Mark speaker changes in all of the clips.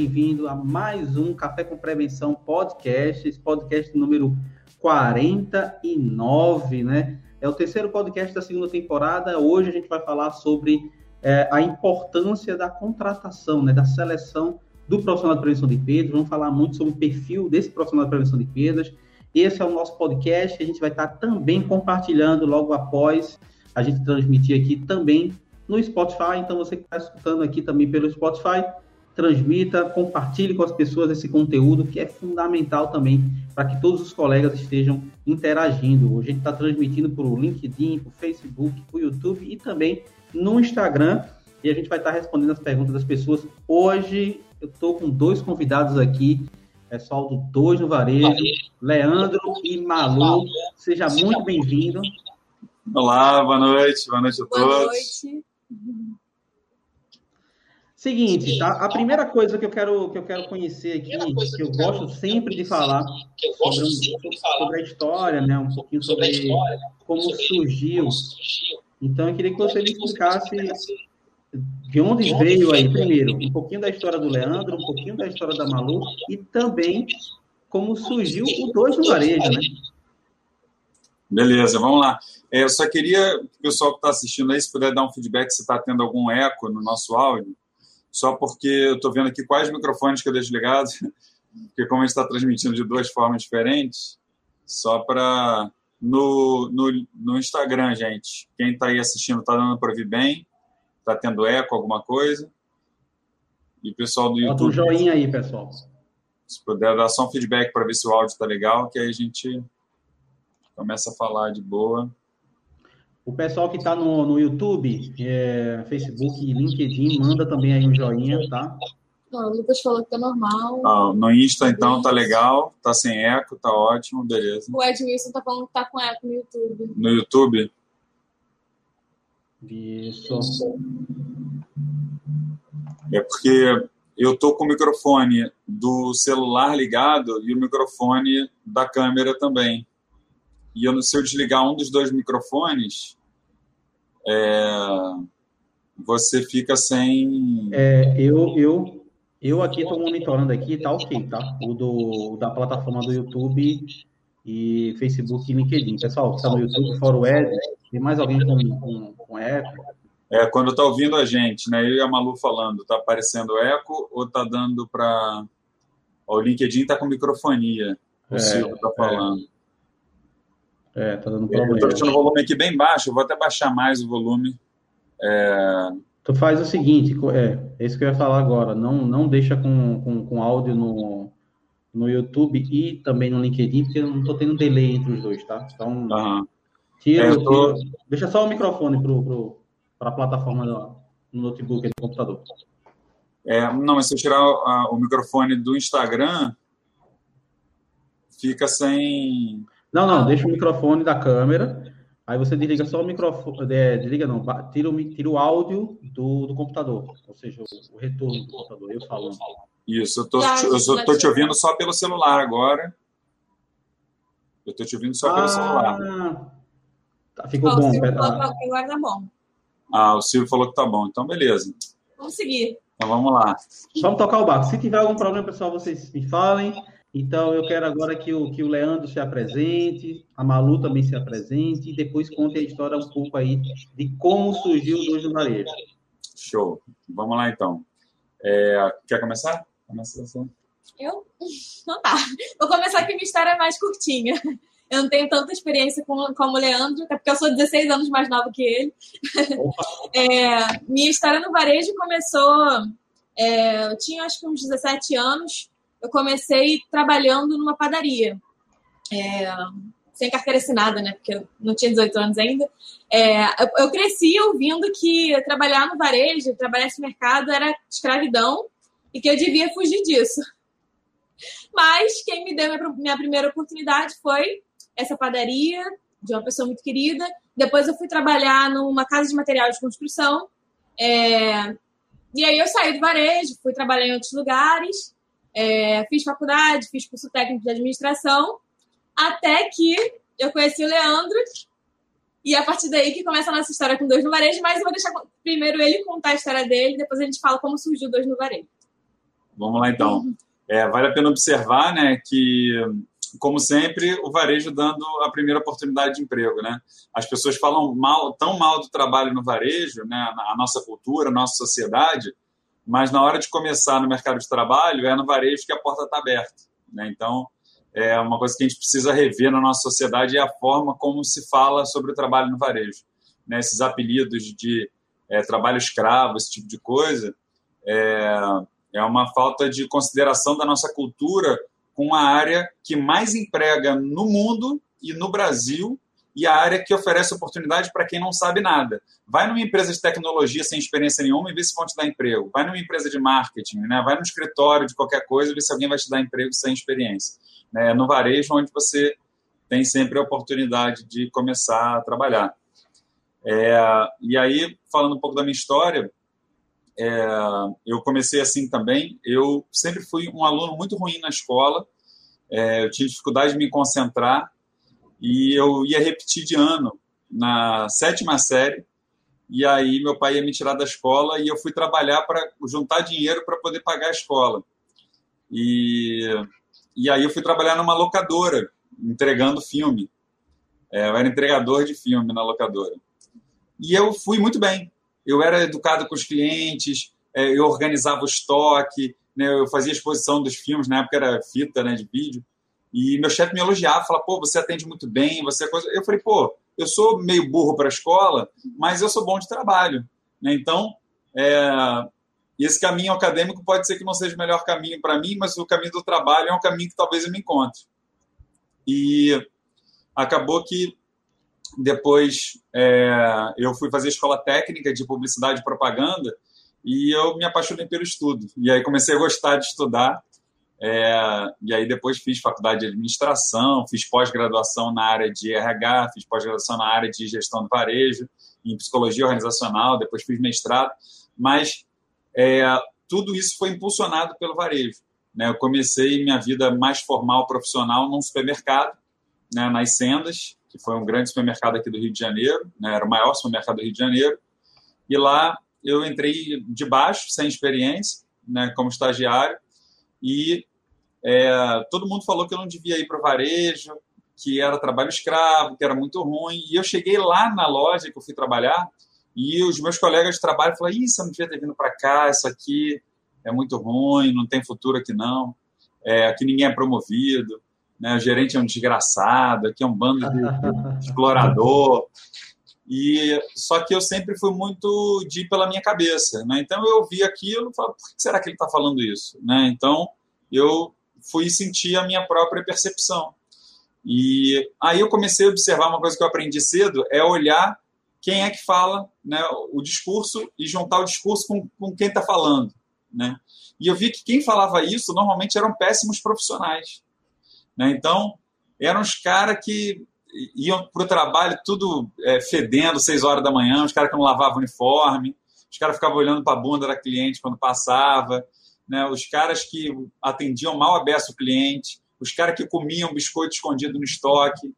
Speaker 1: bem-vindo a mais um Café com Prevenção podcast, esse podcast número 49, né? É o terceiro podcast da segunda temporada. Hoje a gente vai falar sobre é, a importância da contratação, né, da seleção do profissional de prevenção de perdas. Vamos falar muito sobre o perfil desse profissional de prevenção de perdas. Esse é o nosso podcast. A gente vai estar também compartilhando logo após a gente transmitir aqui também no Spotify. Então, você que está escutando aqui também pelo Spotify, transmita, compartilhe com as pessoas esse conteúdo que é fundamental também para que todos os colegas estejam interagindo. Hoje a gente está transmitindo para o LinkedIn, para o Facebook, para o YouTube e também no Instagram. E a gente vai estar tá respondendo as perguntas das pessoas. Hoje eu estou com dois convidados aqui, pessoal do Dois no Varejo, Leandro e Malu. Seja muito bem-vindo.
Speaker 2: Olá, boa noite, boa noite a todos. Boa noite.
Speaker 1: Seguinte, tá? A primeira coisa que eu quero que eu quero conhecer aqui, que eu gosto sempre de falar sobre, um, sobre a história, né? Um pouquinho sobre como surgiu. Então eu queria que você me explicasse de onde veio aí, primeiro, um pouquinho da história do Leandro, um pouquinho da história da Malu e também como surgiu o Dois no Varejo, né?
Speaker 2: Beleza, vamos lá. É, eu só queria que o pessoal que está assistindo aí, se puder dar um feedback se está tendo algum eco no nosso áudio, só porque eu estou vendo aqui quais microfones que eu deixo ligados, porque como a gente está transmitindo de duas formas diferentes, só para. No, no, no Instagram, gente, quem está aí assistindo está dando para ouvir bem? Está tendo eco, alguma coisa? E o pessoal do YouTube. Bota
Speaker 1: um joinha aí, pessoal.
Speaker 2: Se puder dar só um feedback para ver se o áudio está legal, que aí a gente começa a falar de boa.
Speaker 1: O pessoal que está no, no YouTube, é, Facebook e LinkedIn, manda também aí um joinha, tá?
Speaker 3: Não, o Lucas falou que tá normal.
Speaker 2: Ah, no Insta, então, tá legal, tá sem eco, tá ótimo, beleza.
Speaker 3: O Edmilson tá falando que tá com eco no YouTube.
Speaker 2: No YouTube?
Speaker 1: Isso.
Speaker 2: É porque eu tô com o microfone do celular ligado e o microfone da câmera também. E eu, se eu desligar um dos dois microfones, é, você fica sem.
Speaker 1: É, eu, eu, eu aqui estou monitorando aqui, tá ok, tá? O do, da plataforma do YouTube e Facebook e LinkedIn. Pessoal, está no YouTube, fora o Ed, tem mais alguém com, com, com eco?
Speaker 2: É, quando está ouvindo a gente, né? Eu e a Malu falando, está aparecendo eco ou está dando para. O LinkedIn está com microfonia, o é, Silvio está falando.
Speaker 1: É. É, tá dando problema. Eu
Speaker 2: tô deixando o volume aqui bem baixo, eu vou até baixar mais o volume. É...
Speaker 1: Tu faz o seguinte, é, é isso que eu ia falar agora, não, não deixa com, com, com áudio no, no YouTube e também no LinkedIn, porque eu não tô tendo delay entre os dois, tá? Então, uhum. tira, é, tô... tira, deixa só o microfone pro, pro, pra plataforma do, no notebook no computador.
Speaker 2: É, não, mas se eu tirar a, o microfone do Instagram, fica sem
Speaker 1: não, não, deixa o microfone da câmera. Aí você desliga só o microfone. É, desliga não, tira o, tira o áudio do, do computador. Ou seja, o, o retorno do computador, eu falando.
Speaker 2: Isso, eu tô, eu tô te ouvindo só pelo celular agora. Eu tô te ouvindo só pelo ah, celular.
Speaker 1: Tá, ficou bom.
Speaker 3: agora tá bom.
Speaker 2: Ah, o Silvio falou que tá bom. Então, beleza.
Speaker 3: Vamos seguir.
Speaker 2: Então, vamos lá.
Speaker 1: Vamos tocar o barco. Se tiver algum problema, pessoal, vocês me falem. Então, eu quero agora que o, que o Leandro se apresente, a Malu também se apresente, e depois conte a história um pouco aí de como surgiu o Dois do Varejo.
Speaker 2: Show. Vamos lá, então. É, quer começar? Começa
Speaker 3: assim. Eu? Então tá. Vou começar que minha história é mais curtinha. Eu não tenho tanta experiência com, como o Leandro, até porque eu sou 16 anos mais nova que ele. É, minha história no varejo começou... É, eu tinha acho que uns 17 anos eu comecei trabalhando numa padaria. É, sem carteira assinada, né? Porque eu não tinha 18 anos ainda. É, eu, cresci ouvindo que trabalhar no varejo, trabalhar nesse mercado era escravidão e que eu devia fugir disso. Mas quem me deu minha, minha primeira oportunidade foi essa padaria de uma pessoa muito querida. Depois eu fui trabalhar numa casa de material de construção. É, e aí eu saí do varejo, fui trabalhar em outros lugares. É, fiz faculdade, fiz curso técnico de administração, até que eu conheci o Leandro. E a partir daí que começa a nossa história com Dois no Varejo, mas eu vou deixar primeiro ele contar a história dele, depois a gente fala como surgiu Dois no Varejo.
Speaker 2: Vamos lá, então. É, vale a pena observar né, que, como sempre, o varejo dando a primeira oportunidade de emprego. Né? As pessoas falam mal, tão mal do trabalho no varejo, né, a nossa cultura, a nossa sociedade, mas na hora de começar no mercado de trabalho, é no varejo que a porta está aberta. Né? Então, é uma coisa que a gente precisa rever na nossa sociedade é a forma como se fala sobre o trabalho no varejo. Né? Esses apelidos de é, trabalho escravo, esse tipo de coisa, é, é uma falta de consideração da nossa cultura com a área que mais emprega no mundo e no Brasil e a área que oferece oportunidade para quem não sabe nada. Vai numa empresa de tecnologia sem experiência nenhuma e vê se vão te dar emprego. Vai numa empresa de marketing, né? vai no escritório de qualquer coisa e vê se alguém vai te dar emprego sem experiência. Né? No varejo, onde você tem sempre a oportunidade de começar a trabalhar. É, e aí, falando um pouco da minha história, é, eu comecei assim também. Eu sempre fui um aluno muito ruim na escola, é, eu tinha dificuldade de me concentrar e eu ia repetir de ano na sétima série. E aí meu pai ia me tirar da escola e eu fui trabalhar para juntar dinheiro para poder pagar a escola. E, e aí eu fui trabalhar numa locadora, entregando filme. É, eu era entregador de filme na locadora. E eu fui muito bem. Eu era educado com os clientes, é, eu organizava o estoque, né, eu fazia exposição dos filmes, na época era fita né, de vídeo. E meu chefe me elogiava, falava, pô, você atende muito bem, você é coisa. Eu falei, pô, eu sou meio burro para a escola, mas eu sou bom de trabalho. Né? Então, é, esse caminho acadêmico pode ser que não seja o melhor caminho para mim, mas o caminho do trabalho é um caminho que talvez eu me encontre. E acabou que depois é, eu fui fazer escola técnica de publicidade e propaganda e eu me apaixonei pelo estudo. E aí comecei a gostar de estudar é, e aí depois fiz faculdade de administração, fiz pós-graduação na área de RH, fiz pós-graduação na área de gestão do varejo, em psicologia organizacional, depois fiz mestrado, mas é, tudo isso foi impulsionado pelo varejo. Né? Eu comecei minha vida mais formal, profissional, num supermercado, né, nas Sendas, que foi um grande supermercado aqui do Rio de Janeiro, né, era o maior supermercado do Rio de Janeiro, e lá eu entrei de baixo, sem experiência, né, como estagiário, e é, todo mundo falou que eu não devia ir para o varejo, que era trabalho escravo, que era muito ruim. E eu cheguei lá na loja que eu fui trabalhar e os meus colegas de trabalho falaram: Ih, você não devia ter vindo para cá, isso aqui é muito ruim, não tem futuro aqui não. É, aqui ninguém é promovido, né? o gerente é um desgraçado, aqui é um bando de explorador. E só que eu sempre fui muito de pela minha cabeça, né? Então eu ouvi aquilo, e falava, por que será que ele está falando isso, né? Então eu fui sentir a minha própria percepção. E aí eu comecei a observar uma coisa que eu aprendi cedo, é olhar quem é que fala né, o discurso e juntar o discurso com, com quem está falando. Né? E eu vi que quem falava isso normalmente eram péssimos profissionais. Né? Então, eram os caras que iam para o trabalho tudo é, fedendo, seis horas da manhã, os caras que não lavavam uniforme, os caras ficavam olhando para a bunda da cliente quando passava, né? os caras que atendiam mal a beça o cliente, os caras que comiam biscoito escondido no estoque,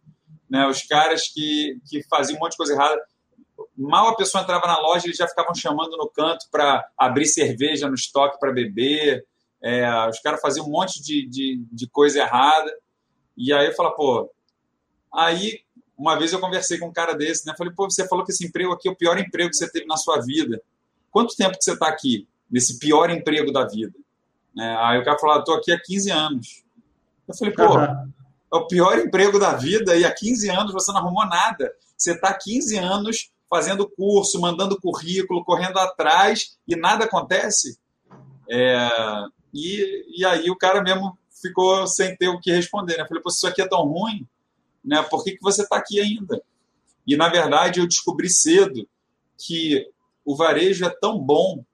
Speaker 2: né? os caras que, que faziam um monte de coisa errada. Mal a pessoa entrava na loja, eles já ficavam chamando no canto para abrir cerveja no estoque para beber. É, os caras faziam um monte de, de, de coisa errada. E aí eu falo, pô. Aí, uma vez eu conversei com um cara desse, né? Falei, pô, você falou que esse emprego aqui é o pior emprego que você teve na sua vida. Quanto tempo que você está aqui, nesse pior emprego da vida? Né? Aí o cara falou, estou aqui há 15 anos. Eu falei, pô, uhum. é o pior emprego da vida e há 15 anos você não arrumou nada. Você está há 15 anos fazendo curso, mandando currículo, correndo atrás e nada acontece. É, e, e aí o cara mesmo ficou sem ter o que responder. Né? Eu falei, pô, se isso aqui é tão ruim, né? por que, que você está aqui ainda? E, na verdade, eu descobri cedo que o varejo é tão bom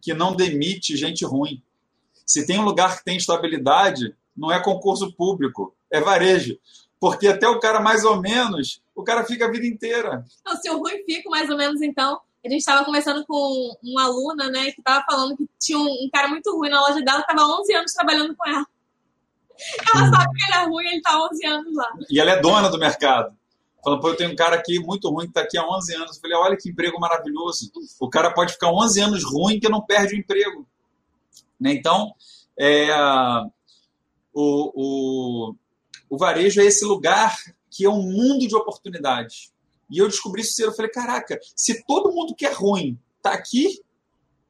Speaker 2: que não demite gente ruim. Se tem um lugar que tem estabilidade, não é concurso público, é varejo. Porque até o cara mais ou menos, o cara fica a vida inteira.
Speaker 3: Não, se o ruim fica mais ou menos, então, a gente estava conversando com uma aluna, né, que estava falando que tinha um, um, cara muito ruim na loja dela, que estava 11 anos trabalhando com ela. Ela sabe que ele é ruim, ele está 11 anos lá.
Speaker 2: E ela é dona do mercado. Falando, pô, eu tenho um cara aqui muito ruim que está aqui há 11 anos. Eu falei, olha que emprego maravilhoso. O cara pode ficar 11 anos ruim que não perde o emprego. Né? Então, é, o, o, o varejo é esse lugar que é um mundo de oportunidades. E eu descobri isso cedo. Eu falei, caraca, se todo mundo que é ruim está aqui,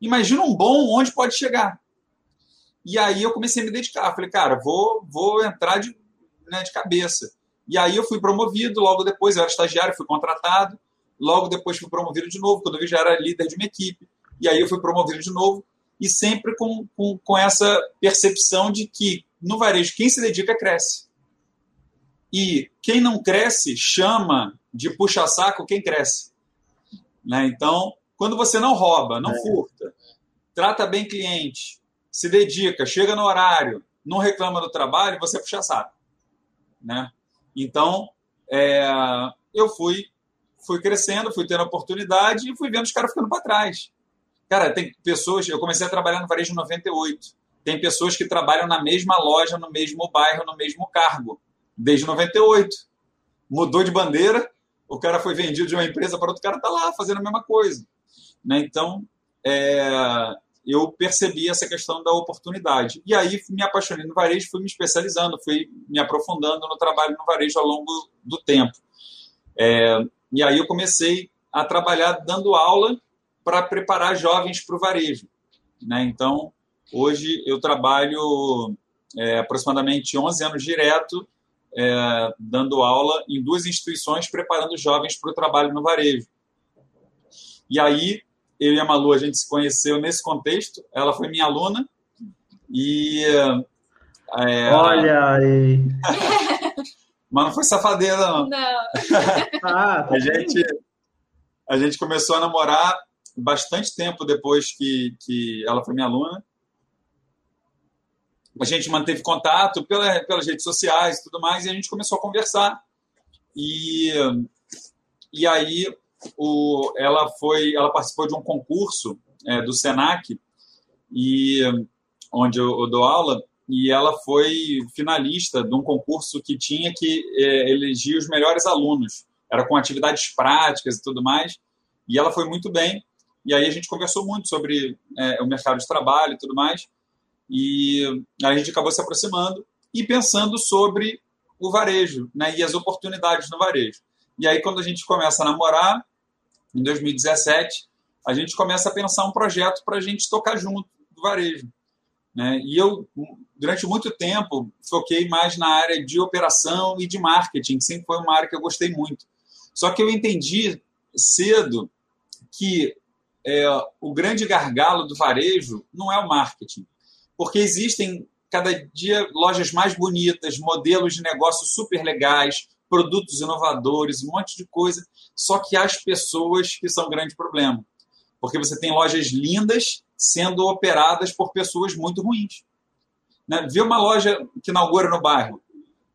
Speaker 2: imagina um bom onde pode chegar. E aí eu comecei a me dedicar. Falei, cara, vou, vou entrar de, né, de cabeça. E aí eu fui promovido, logo depois eu era estagiário, fui contratado, logo depois fui promovido de novo, quando eu vi já era líder de uma equipe. E aí eu fui promovido de novo, e sempre com, com, com essa percepção de que no varejo quem se dedica cresce. E quem não cresce chama de puxa-saco quem cresce. Né? Então, quando você não rouba, não é. furta, trata bem cliente, se dedica, chega no horário, não reclama do trabalho, você puxa saco. Né? Então, é, eu fui, fui crescendo, fui tendo oportunidade e fui vendo os caras ficando para trás. Cara, tem pessoas. Eu comecei a trabalhar no varejo em 98. Tem pessoas que trabalham na mesma loja, no mesmo bairro, no mesmo cargo, desde 98. Mudou de bandeira, o cara foi vendido de uma empresa para outra, o cara está lá fazendo a mesma coisa. Né? Então, é, eu percebi essa questão da oportunidade. E aí me apaixonei no varejo, fui me especializando, fui me aprofundando no trabalho no varejo ao longo do tempo. É, e aí eu comecei a trabalhar dando aula para preparar jovens para o varejo. Né? Então, hoje eu trabalho é, aproximadamente 11 anos direto, é, dando aula em duas instituições, preparando jovens para o trabalho no varejo. E aí, eu e a Malu, a gente se conheceu nesse contexto. Ela foi minha aluna e...
Speaker 1: É, Olha aí!
Speaker 2: Mas não foi safadeira,
Speaker 3: não. Não.
Speaker 2: ah, tá a, gente, a gente começou a namorar bastante tempo depois que, que ela foi minha aluna. A gente manteve contato pela, pelas redes sociais e tudo mais, e a gente começou a conversar. E, e aí o, ela foi, ela participou de um concurso é, do Senac, e onde eu, eu, dou aula, e ela foi finalista de um concurso que tinha que é, eleger os melhores alunos. Era com atividades práticas e tudo mais. E ela foi muito bem. E aí a gente conversou muito sobre é, o mercado de trabalho e tudo mais. E aí a gente acabou se aproximando e pensando sobre o varejo né, e as oportunidades no varejo. E aí, quando a gente começa a namorar, em 2017, a gente começa a pensar um projeto para a gente tocar junto do varejo. Né? E eu, durante muito tempo, foquei mais na área de operação e de marketing, que sempre foi uma área que eu gostei muito. Só que eu entendi cedo que é, o grande gargalo do varejo não é o marketing, porque existem cada dia lojas mais bonitas, modelos de negócio super legais, produtos inovadores, um monte de coisa, só que as pessoas que são o grande problema. Porque você tem lojas lindas sendo operadas por pessoas muito ruins. Né? Vê uma loja que inaugura no bairro.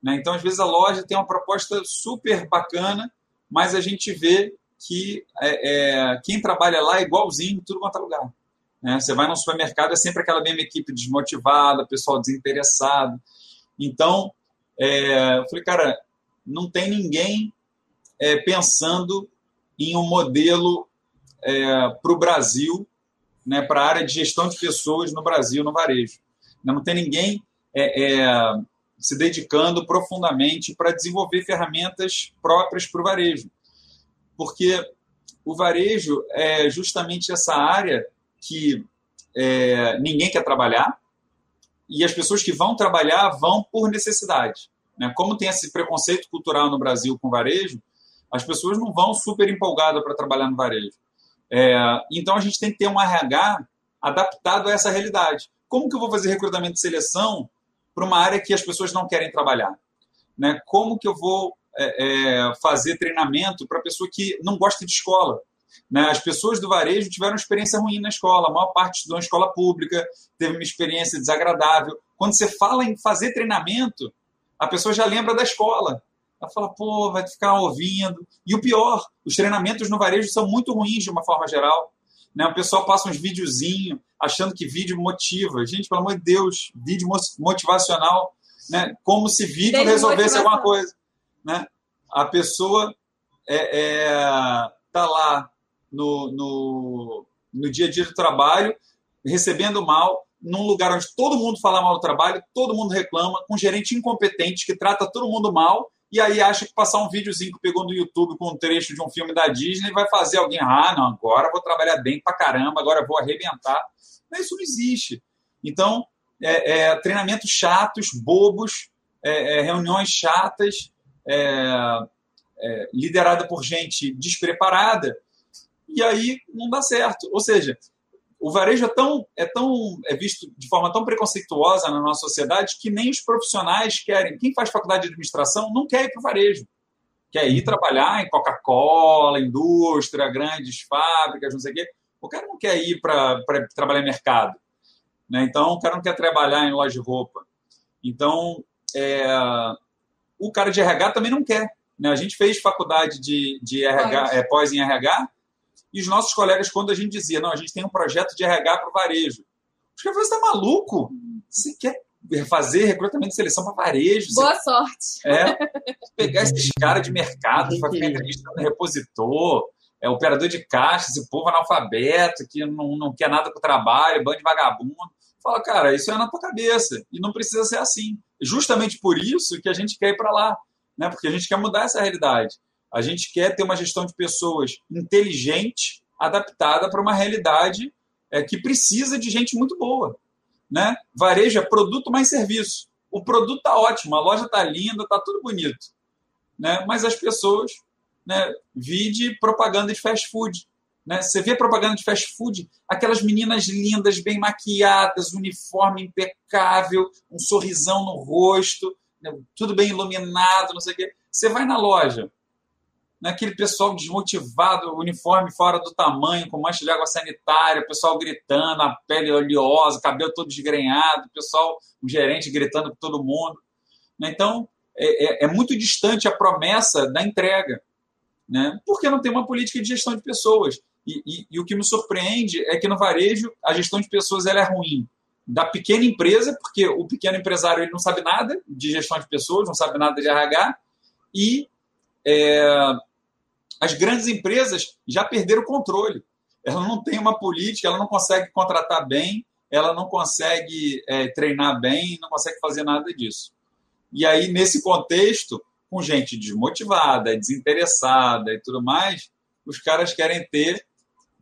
Speaker 2: Né? Então, às vezes, a loja tem uma proposta super bacana, mas a gente vê que é, é, quem trabalha lá é igualzinho tudo quanto é lugar. Né? Você vai no supermercado, é sempre aquela mesma equipe desmotivada, pessoal desinteressado. Então, é, eu falei, cara, não tem ninguém é, pensando em um modelo é, para o Brasil, né, para a área de gestão de pessoas no Brasil, no varejo. Não tem ninguém é, se dedicando profundamente para desenvolver ferramentas próprias para o varejo porque o varejo é justamente essa área que é, ninguém quer trabalhar e as pessoas que vão trabalhar vão por necessidade. Né? Como tem esse preconceito cultural no Brasil com varejo, as pessoas não vão super empolgadas para trabalhar no varejo. É, então a gente tem que ter um RH adaptado a essa realidade. Como que eu vou fazer recrutamento e seleção para uma área que as pessoas não querem trabalhar? Né? Como que eu vou é, é, fazer treinamento para pessoa que não gosta de escola. Né? As pessoas do varejo tiveram experiência ruim na escola, a maior parte estudou em escola pública, teve uma experiência desagradável. Quando você fala em fazer treinamento, a pessoa já lembra da escola. Ela fala, pô, vai ficar ouvindo. E o pior, os treinamentos no varejo são muito ruins de uma forma geral. Né? O pessoal passa uns videozinhos achando que vídeo motiva. Gente, pelo amor de Deus, vídeo motivacional, né? como se vídeo resolvesse alguma coisa né? A pessoa é, é, tá lá no, no, no dia a dia do trabalho, recebendo mal, num lugar onde todo mundo fala mal do trabalho, todo mundo reclama, com um gerente incompetente que trata todo mundo mal e aí acha que passar um videozinho que pegou no YouTube com um trecho de um filme da Disney vai fazer alguém, ah, não, agora vou trabalhar bem pra caramba, agora vou arrebentar. Mas isso não existe. Então, é, é, treinamentos chatos, bobos, é, é reuniões chatas, é, é, liderada por gente despreparada, e aí não dá certo. Ou seja, o varejo é tão, é tão é visto de forma tão preconceituosa na nossa sociedade que nem os profissionais querem. Quem faz faculdade de administração não quer ir para o varejo. Quer ir trabalhar em Coca-Cola, indústria, grandes fábricas, não sei o quê. O cara não quer ir para trabalhar em mercado. Né? Então, o cara não quer trabalhar em loja de roupa. Então, é, o cara de RH também não quer. Né? A gente fez faculdade de, de RH, é, pós em RH, e os nossos colegas, quando a gente dizia, não, a gente tem um projeto de RH para o varejo, os caras falaram, você está maluco? Você quer fazer recrutamento de seleção para varejo?
Speaker 3: Boa você... sorte.
Speaker 2: É, pegar esses caras de mercado para ficar entrevistando repositor, é, operador de caixa, esse povo analfabeto que não, não quer nada com o trabalho, bando de vagabundo. Fala, cara, isso é na tua cabeça e não precisa ser assim. Justamente por isso que a gente quer ir para lá, né? porque a gente quer mudar essa realidade. A gente quer ter uma gestão de pessoas inteligente, adaptada para uma realidade é, que precisa de gente muito boa. Né? Varejo é produto mais serviço. O produto está ótimo, a loja está linda, está tudo bonito. Né? Mas as pessoas, né, vide propaganda de fast food. Né? Você vê propaganda de fast food, aquelas meninas lindas, bem maquiadas, uniforme impecável, um sorrisão no rosto, né? tudo bem iluminado, não sei o quê. Você vai na loja, naquele pessoal desmotivado, uniforme fora do tamanho, com mancha de água sanitária, pessoal gritando, a pele oleosa, cabelo todo desgrenhado, pessoal, o gerente gritando com todo mundo. Né? Então, é, é, é, muito distante a promessa da entrega, né? porque não tem uma política de gestão de pessoas. E, e, e o que me surpreende é que no varejo a gestão de pessoas ela é ruim. Da pequena empresa, porque o pequeno empresário ele não sabe nada de gestão de pessoas, não sabe nada de RH, e é, as grandes empresas já perderam o controle. Ela não tem uma política, ela não consegue contratar bem, ela não consegue é, treinar bem, não consegue fazer nada disso. E aí, nesse contexto, com gente desmotivada, desinteressada e tudo mais, os caras querem ter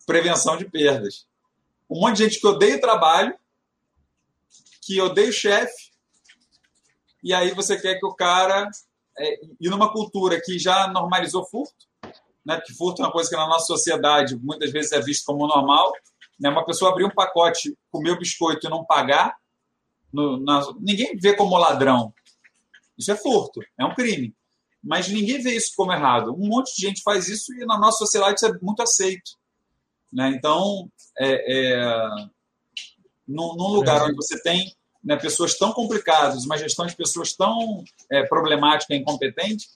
Speaker 2: prevenção de perdas. Um monte de gente que odeia o trabalho, que odeia o chefe, e aí você quer que o cara. É, e numa cultura que já normalizou furto, né? Porque furto é uma coisa que na nossa sociedade muitas vezes é visto como normal. Né? Uma pessoa abrir um pacote, comer o biscoito e não pagar, no, na, ninguém vê como ladrão. Isso é furto, é um crime. Mas ninguém vê isso como errado. Um monte de gente faz isso e na nossa sociedade isso é muito aceito. Né? Então, é, é, num, num lugar onde você tem né, pessoas tão complicadas, uma gestão de pessoas tão é, problemática e incompetente,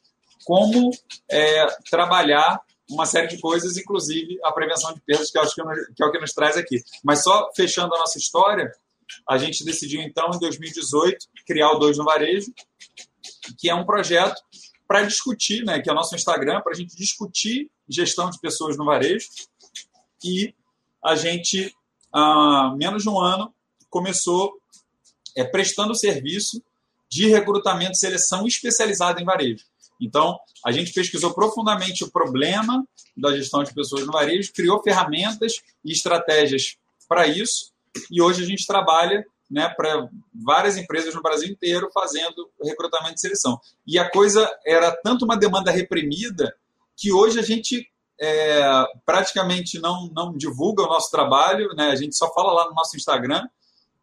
Speaker 2: como é, trabalhar uma série de coisas, inclusive a prevenção de perdas, que, acho que, que é o que nos traz aqui. Mas só fechando a nossa história, a gente decidiu, então, em 2018, criar o Dois no Varejo, que é um projeto para discutir, né, que é o nosso Instagram, para a gente discutir gestão de pessoas no varejo. E a gente, há menos de um ano, começou é, prestando serviço de recrutamento e seleção especializado em varejo. Então, a gente pesquisou profundamente o problema da gestão de pessoas no varejo, criou ferramentas e estratégias para isso, e hoje a gente trabalha né, para várias empresas no Brasil inteiro fazendo recrutamento e seleção. E a coisa era tanto uma demanda reprimida que hoje a gente é, praticamente não, não divulga o nosso trabalho, né, a gente só fala lá no nosso Instagram,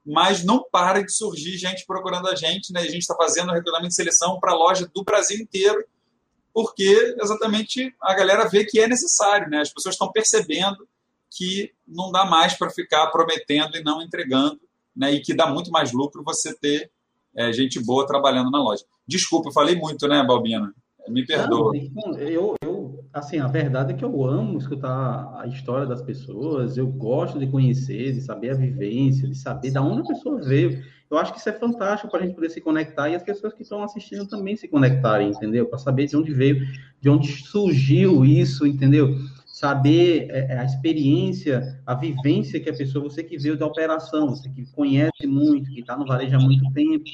Speaker 2: mas não para de surgir gente procurando a gente. Né? A gente está fazendo recrutamento de seleção para loja do Brasil inteiro, porque exatamente a galera vê que é necessário. Né? As pessoas estão percebendo que não dá mais para ficar prometendo e não entregando, né? e que dá muito mais lucro você ter é, gente boa trabalhando na loja. Desculpa, eu falei muito, né, Balbina? Me perdoa.
Speaker 1: Não, eu, eu, assim, a verdade é que eu amo escutar a história das pessoas, eu gosto de conhecer, de saber a vivência, de saber da onde a pessoa veio. Eu acho que isso é fantástico para a gente poder se conectar e as pessoas que estão assistindo também se conectarem, entendeu? Para saber de onde veio, de onde surgiu isso, entendeu? saber é, é, a experiência, a vivência que a pessoa, você que veio da operação, você que conhece muito, que está no varejo há muito tempo,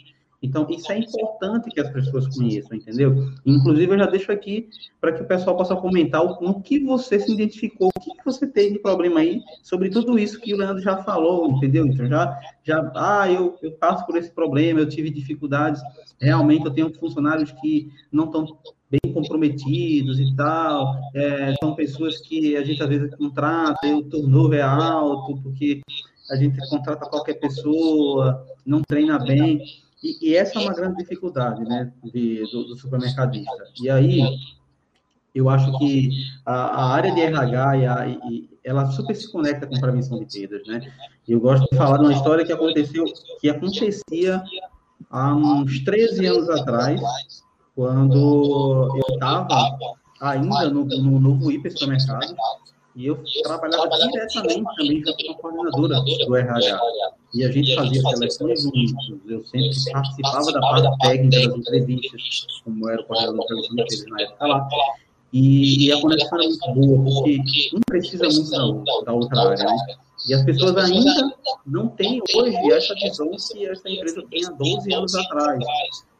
Speaker 1: então, isso é importante que as pessoas conheçam, entendeu? Inclusive, eu já deixo aqui para que o pessoal possa comentar o, com que você se identificou, o que, você tem de problema aí sobre tudo isso que o Leandro já falou, entendeu? Então, já, já ah, eu, eu passo por esse problema, eu tive dificuldades, realmente eu tenho funcionários que não estão bem comprometidos e tal, é, são pessoas que a gente às vezes contrata, e o turnover é alto, porque a gente contrata qualquer pessoa, não treina bem. E, e, essa é uma grande dificuldade né, de, do, do, supermercadista. E aí, eu acho que a, a área de RH, e a, e, ela super se conecta com prevenção de perdas. Né? Eu gosto de falar de uma história que aconteceu, que acontecia há uns 13 anos atrás, quando eu estava ainda no, no novo hiper supermercado, e eu trabalhava diretamente também junto com a coordenadora do RH. E a gente fazia seleções únicas. Eu sempre participava da parte técnica das entrevistas, como era o coordenador de entrevistas na época lá. E, e, a conexão era muito boa, porque um precisa muito da da outra área, né? E as pessoas ainda não têm hoje essa visão que essa empresa tinha 12 anos atrás,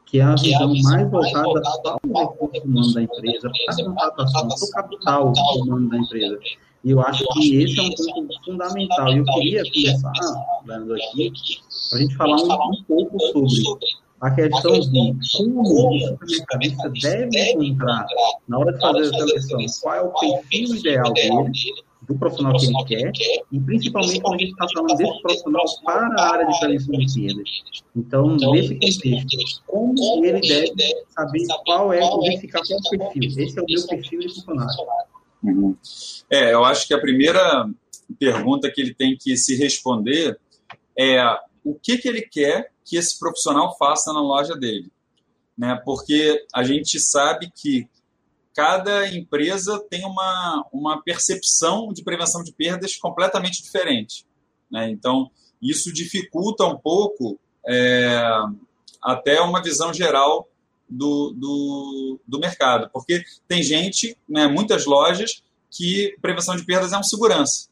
Speaker 1: que é a visão mais voltada para o recurso humano da empresa, para a contratação, para o capital humano da empresa. E eu acho que esse é um ponto fundamental. E eu queria começar, dando aqui, para a gente falar um, um, pouco sobre a questão de como o supermercadista deve encontrar, na hora de fazer a seleção, qual é o perfil ideal dele, do profissional que ele quer, e principalmente quando a gente está falando desse profissional para a área de prevenção de perdas. Então, nesse contexto, como ele deve saber qual é, verificar qual é o perfil. Esse é o meu perfil de funcionário.
Speaker 2: É, eu acho que a primeira pergunta que ele tem que se responder é o que, que ele quer que esse profissional faça na loja dele. Né? Porque a gente sabe que cada empresa tem uma, uma percepção de prevenção de perdas completamente diferente. Né? Então, isso dificulta um pouco é, até uma visão geral do, do, do mercado. Porque tem gente, né, muitas lojas, que prevenção de perdas é um segurança.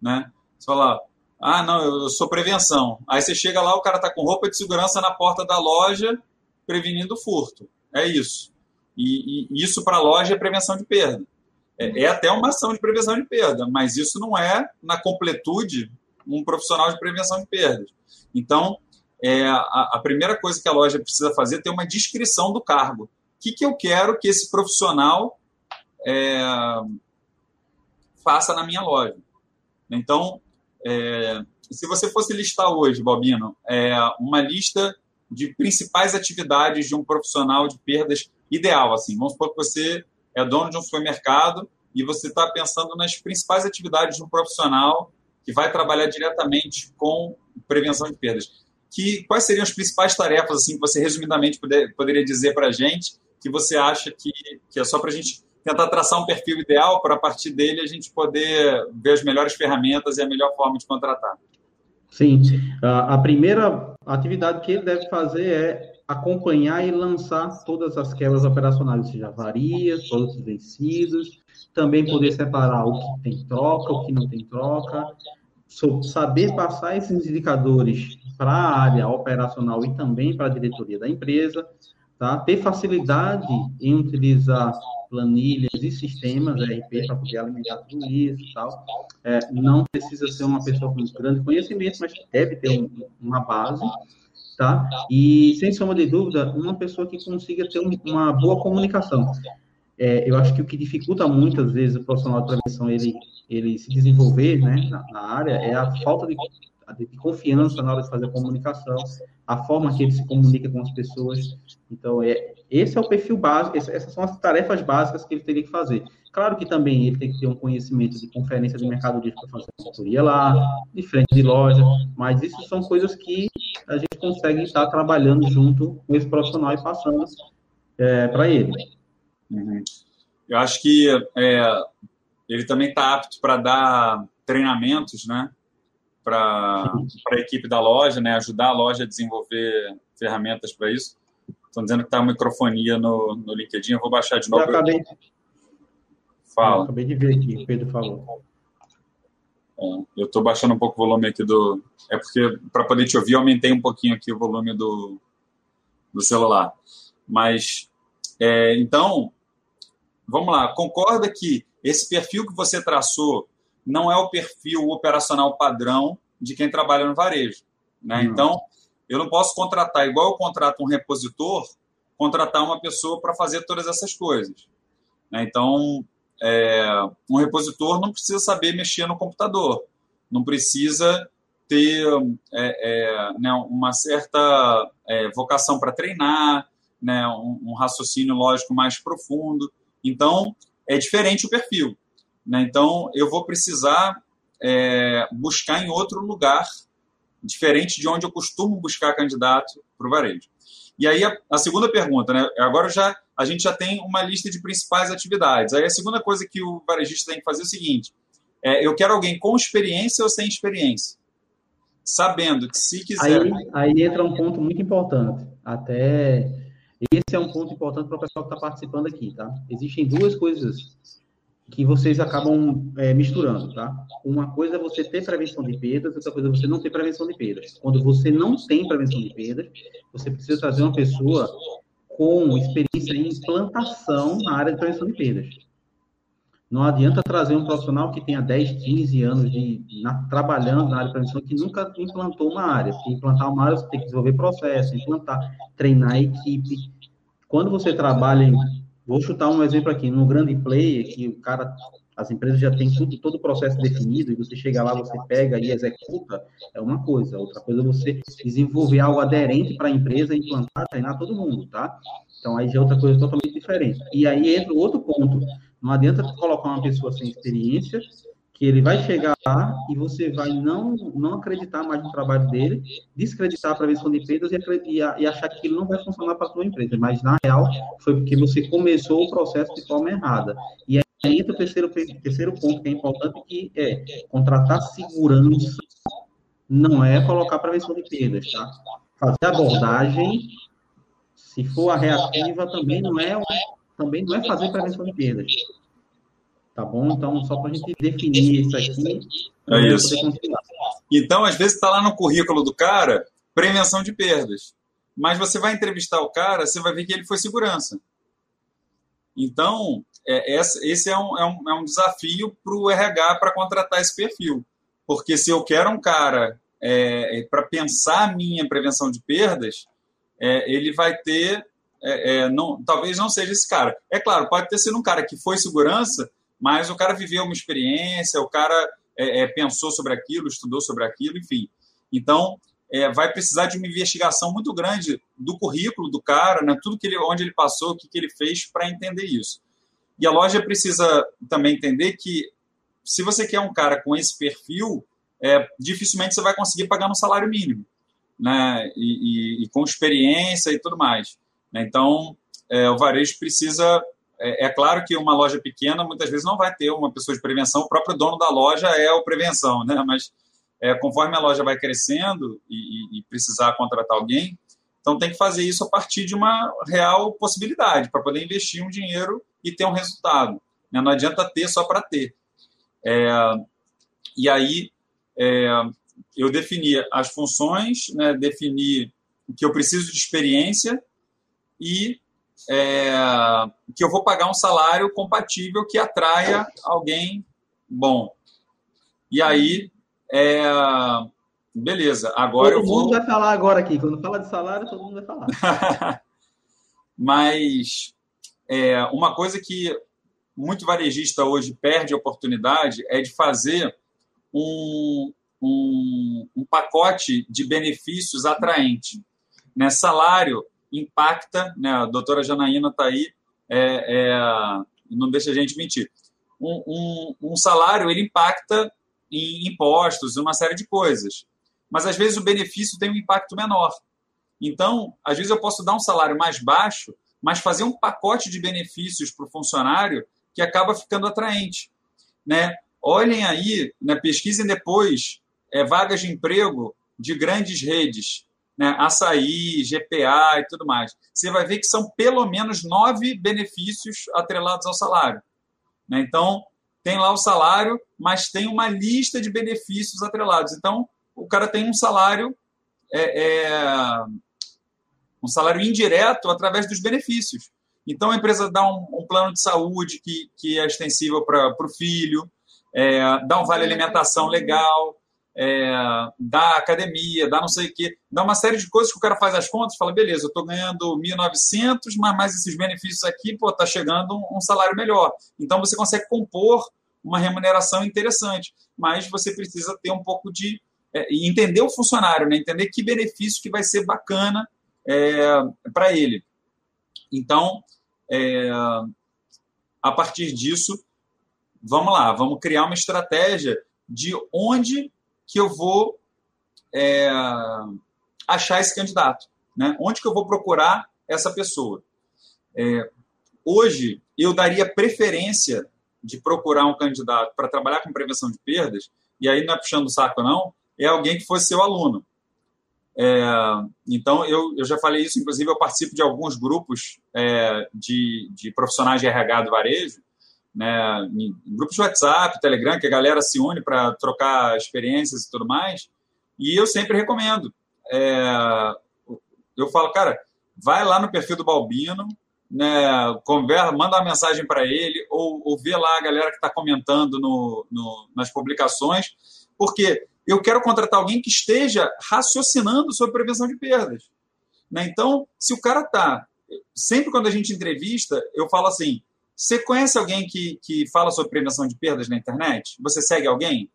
Speaker 2: Né? Você fala, ah, não, eu sou prevenção. Aí você chega lá, o cara está com roupa de segurança na porta da loja, prevenindo furto. É isso. E, e isso para a loja é prevenção de perda. É, é, até uma ação de prevenção de perda, mas isso não é, na completude, um profissional de prevenção de perdas. Então, é, a, a, primeira coisa que a loja precisa fazer é ter uma descrição do cargo. O que, que eu quero que esse profissional é, faça na minha loja? Então, é, se você fosse listar hoje, Bobino, é, uma lista de principais atividades de um profissional de perdas ideal, assim, vamos supor que você é dono de um supermercado e você está pensando nas principais atividades de um profissional que vai trabalhar diretamente com prevenção de perdas que quais seriam as principais tarefas assim que você resumidamente poder, poderia dizer para a gente que você acha que, que é só para a gente tentar traçar um perfil ideal para a partir dele a gente poder ver as melhores ferramentas e a melhor forma de contratar.
Speaker 1: Sim, a primeira atividade que ele deve fazer é acompanhar e lançar todas as quebras operacionais, ou seja, varias, produtos vencidos, também poder separar o que tem troca, o que não tem troca, saber passar esses indicadores para a área operacional e também para a diretoria da empresa, tá? ter facilidade em utilizar planilhas e sistemas ERP para poder alimentar tudo isso e tal. É, não precisa ser uma pessoa com grande conhecimento, mas deve ter um, uma base, tá? E, sem sombra de dúvida, uma pessoa que consiga ter um, uma boa comunicação. É, eu acho que o que dificulta muitas vezes o profissional de prevenção ele, ele se desenvolver né, na, na área é a falta de de confiança na hora de fazer a comunicação, a forma que ele se comunica com as pessoas. Então, é, esse é o perfil básico, essas são as tarefas básicas que ele teria que fazer. Claro que também ele tem que ter um conhecimento de conferência de mercado de para fazer consultoria lá, de frente de loja, mas isso são coisas que a gente consegue estar trabalhando junto com esse profissional e passando é, para ele.
Speaker 2: Uhum. Eu acho que é, ele também está apto para dar treinamentos, né? para a equipe da loja, né, ajudar a loja a desenvolver ferramentas para isso. Estão dizendo que está a microfonia no, no LinkedIn, eu vou baixar de novo.
Speaker 1: Eu acabei,
Speaker 2: Fala. Eu
Speaker 1: acabei de ver aqui, o Pedro falou.
Speaker 2: É, eu estou baixando um pouco o volume aqui do. É porque, para poder te ouvir, eu aumentei um pouquinho aqui o volume do, do celular. Mas, é, então, vamos lá. Concorda que esse perfil que você traçou não é o perfil operacional padrão de quem trabalha no varejo. Né? Então, eu não posso contratar, igual eu contrato um repositor, contratar uma pessoa para fazer todas essas coisas. Né? Então, é, um repositor não precisa saber mexer no computador, não precisa ter é, é, né, uma certa é, vocação para treinar, né, um, um, raciocínio lógico mais profundo. Então, é diferente o perfil. Né? Então, eu vou precisar é, buscar em outro lugar, diferente de onde eu costumo buscar candidato para o varejo. E aí, a, a segunda pergunta, né? agora já a gente já tem uma lista de principais atividades. Aí a segunda coisa que o varejista tem que fazer é o seguinte: é, eu quero alguém com experiência ou sem experiência? Sabendo que se quiser.
Speaker 1: Aí, aí entra um ponto muito importante. Até esse é um ponto importante para o pessoal que está participando aqui, tá? Existem duas coisas que vocês acabam é, misturando, tá? Uma coisa é você ter prevenção de perdas, outra coisa é você não ter prevenção de perdas. Quando você não tem prevenção de perdas, você precisa trazer uma pessoa com experiência em implantação na área de prevenção de perdas. Não adianta trazer um profissional que tenha 10, 15 anos de, na, trabalhando na área de prevenção que nunca implantou uma área. Porque implantar uma área, você tem que desenvolver processo, implantar, treinar a equipe. Quando você trabalha em, Vou chutar um exemplo aqui, no grande player, que o cara as empresas já têm tudo, todo o processo definido, e você chega lá, você pega e executa, é uma coisa. Outra coisa é você desenvolver algo aderente para a empresa, implantar, treinar todo mundo, tá? Então, aí já é outra coisa totalmente diferente. E aí entra outro ponto. Não adianta colocar uma pessoa sem experiência que ele vai chegar lá e você vai não, não acreditar mais no trabalho dele, descreditar a prevenção de perdas e, e, e achar que ele não vai funcionar para a sua empresa. Mas, na real, foi porque você começou o processo de forma errada. E aí entra o terceiro, terceiro ponto que é importante, que é contratar segurança não é colocar prevenção de perdas, tá? Fazer abordagem, se for a reativa, também não é, também não é fazer prevenção de perdas Tá bom? Então, só para a gente definir isso aqui.
Speaker 2: É isso. Então, às vezes está lá no currículo do cara prevenção de perdas. Mas você vai entrevistar o cara, você vai ver que ele foi segurança. Então, é, esse é um, é um, é um desafio para o RH para contratar esse perfil. Porque se eu quero um cara é, é para pensar a minha prevenção de perdas, é, ele vai ter. É, não, talvez não seja esse cara. É claro, pode ter sido um cara que foi segurança, mas o cara viveu uma experiência, o cara é, é, pensou sobre aquilo, estudou sobre aquilo, enfim. Então, é, vai precisar de uma investigação muito grande do currículo do cara, né, tudo que ele, onde ele passou, o que, que ele fez para entender isso. E a loja precisa também entender que se você quer um cara com esse perfil, é, dificilmente você vai conseguir pagar no salário mínimo, né, e, e, e com experiência e tudo mais. Né? Então, é, o varejo precisa é, é, claro que uma loja pequena muitas vezes não vai ter uma pessoa de prevenção, o próprio dono da loja é o prevenção, né? Mas é, conforme a loja vai crescendo e, e, precisar contratar alguém, então tem que fazer isso a partir de uma real possibilidade para poder investir um dinheiro e ter um resultado. Né? Não adianta ter só para ter. É, e aí é, eu defini as funções, né? defini que eu preciso de experiência e é, que eu vou pagar um salário compatível que atraia alguém bom. E aí, é, beleza. Agora
Speaker 1: todo
Speaker 2: eu
Speaker 1: vou... mundo vai falar agora aqui. Quando fala de salário, todo mundo vai falar.
Speaker 2: Mas é, uma coisa que muito varejista hoje perde a oportunidade é de fazer um, um, um pacote de benefícios atraente. Né? Salário impacta, né, a doutora Janaína está aí, é, é, não deixa a gente mentir. Um, um, um, salário ele impacta em impostos, uma série de coisas. Mas às vezes o benefício tem um impacto menor. Então, às vezes eu posso dar um salário mais baixo, mas fazer um pacote de benefícios para o funcionário que acaba ficando atraente. Né? Olhem aí, né, pesquisem depois é, vagas de emprego de grandes redes né, açaí, GPA e tudo mais. Você vai ver que são pelo menos nove benefícios atrelados ao salário. Né? Então, tem lá o salário, mas tem uma lista de benefícios atrelados. Então, o cara tem um salário é, é, um salário indireto através dos benefícios. Então, a empresa dá um, um plano de saúde que, que é extensível para o filho, é, dá um vale alimentação legal, é, dá academia, dá não sei o quê, dá uma série de coisas que o cara faz as contas fala, beleza, eu estou ganhando 1.900, mas mais esses benefícios aqui, pô, está chegando um, um salário melhor. Então, você consegue compor uma remuneração interessante, mas você precisa ter um pouco de é, entender o funcionário, né? entender que benefício que vai ser bacana é, para ele. Então, é, a partir disso, vamos lá, vamos criar uma estratégia de onde que eu vou é, achar esse candidato, né? Onde que eu vou procurar essa pessoa? É, hoje eu daria preferência de procurar um candidato para trabalhar com prevenção de perdas, e aí não é puxando o saco não, é alguém que fosse seu aluno. É, então, eu, eu já falei isso, inclusive eu participo de alguns grupos é, de, de profissionais de RH do varejo, né, grupos de WhatsApp, Telegram, que a galera se une para trocar experiências e tudo mais, e eu sempre recomendo. É, eu falo, cara, vai lá no perfil do Balbino, né, conversa, manda uma mensagem para ele, ou, ou vê lá a galera que está comentando no, no, nas publicações, porque eu quero contratar alguém que esteja raciocinando sobre prevenção de perdas. Né? Então, se o cara está. Sempre quando a gente entrevista, eu falo assim: você conhece alguém que, que fala sobre prevenção de perdas na internet? Você segue alguém?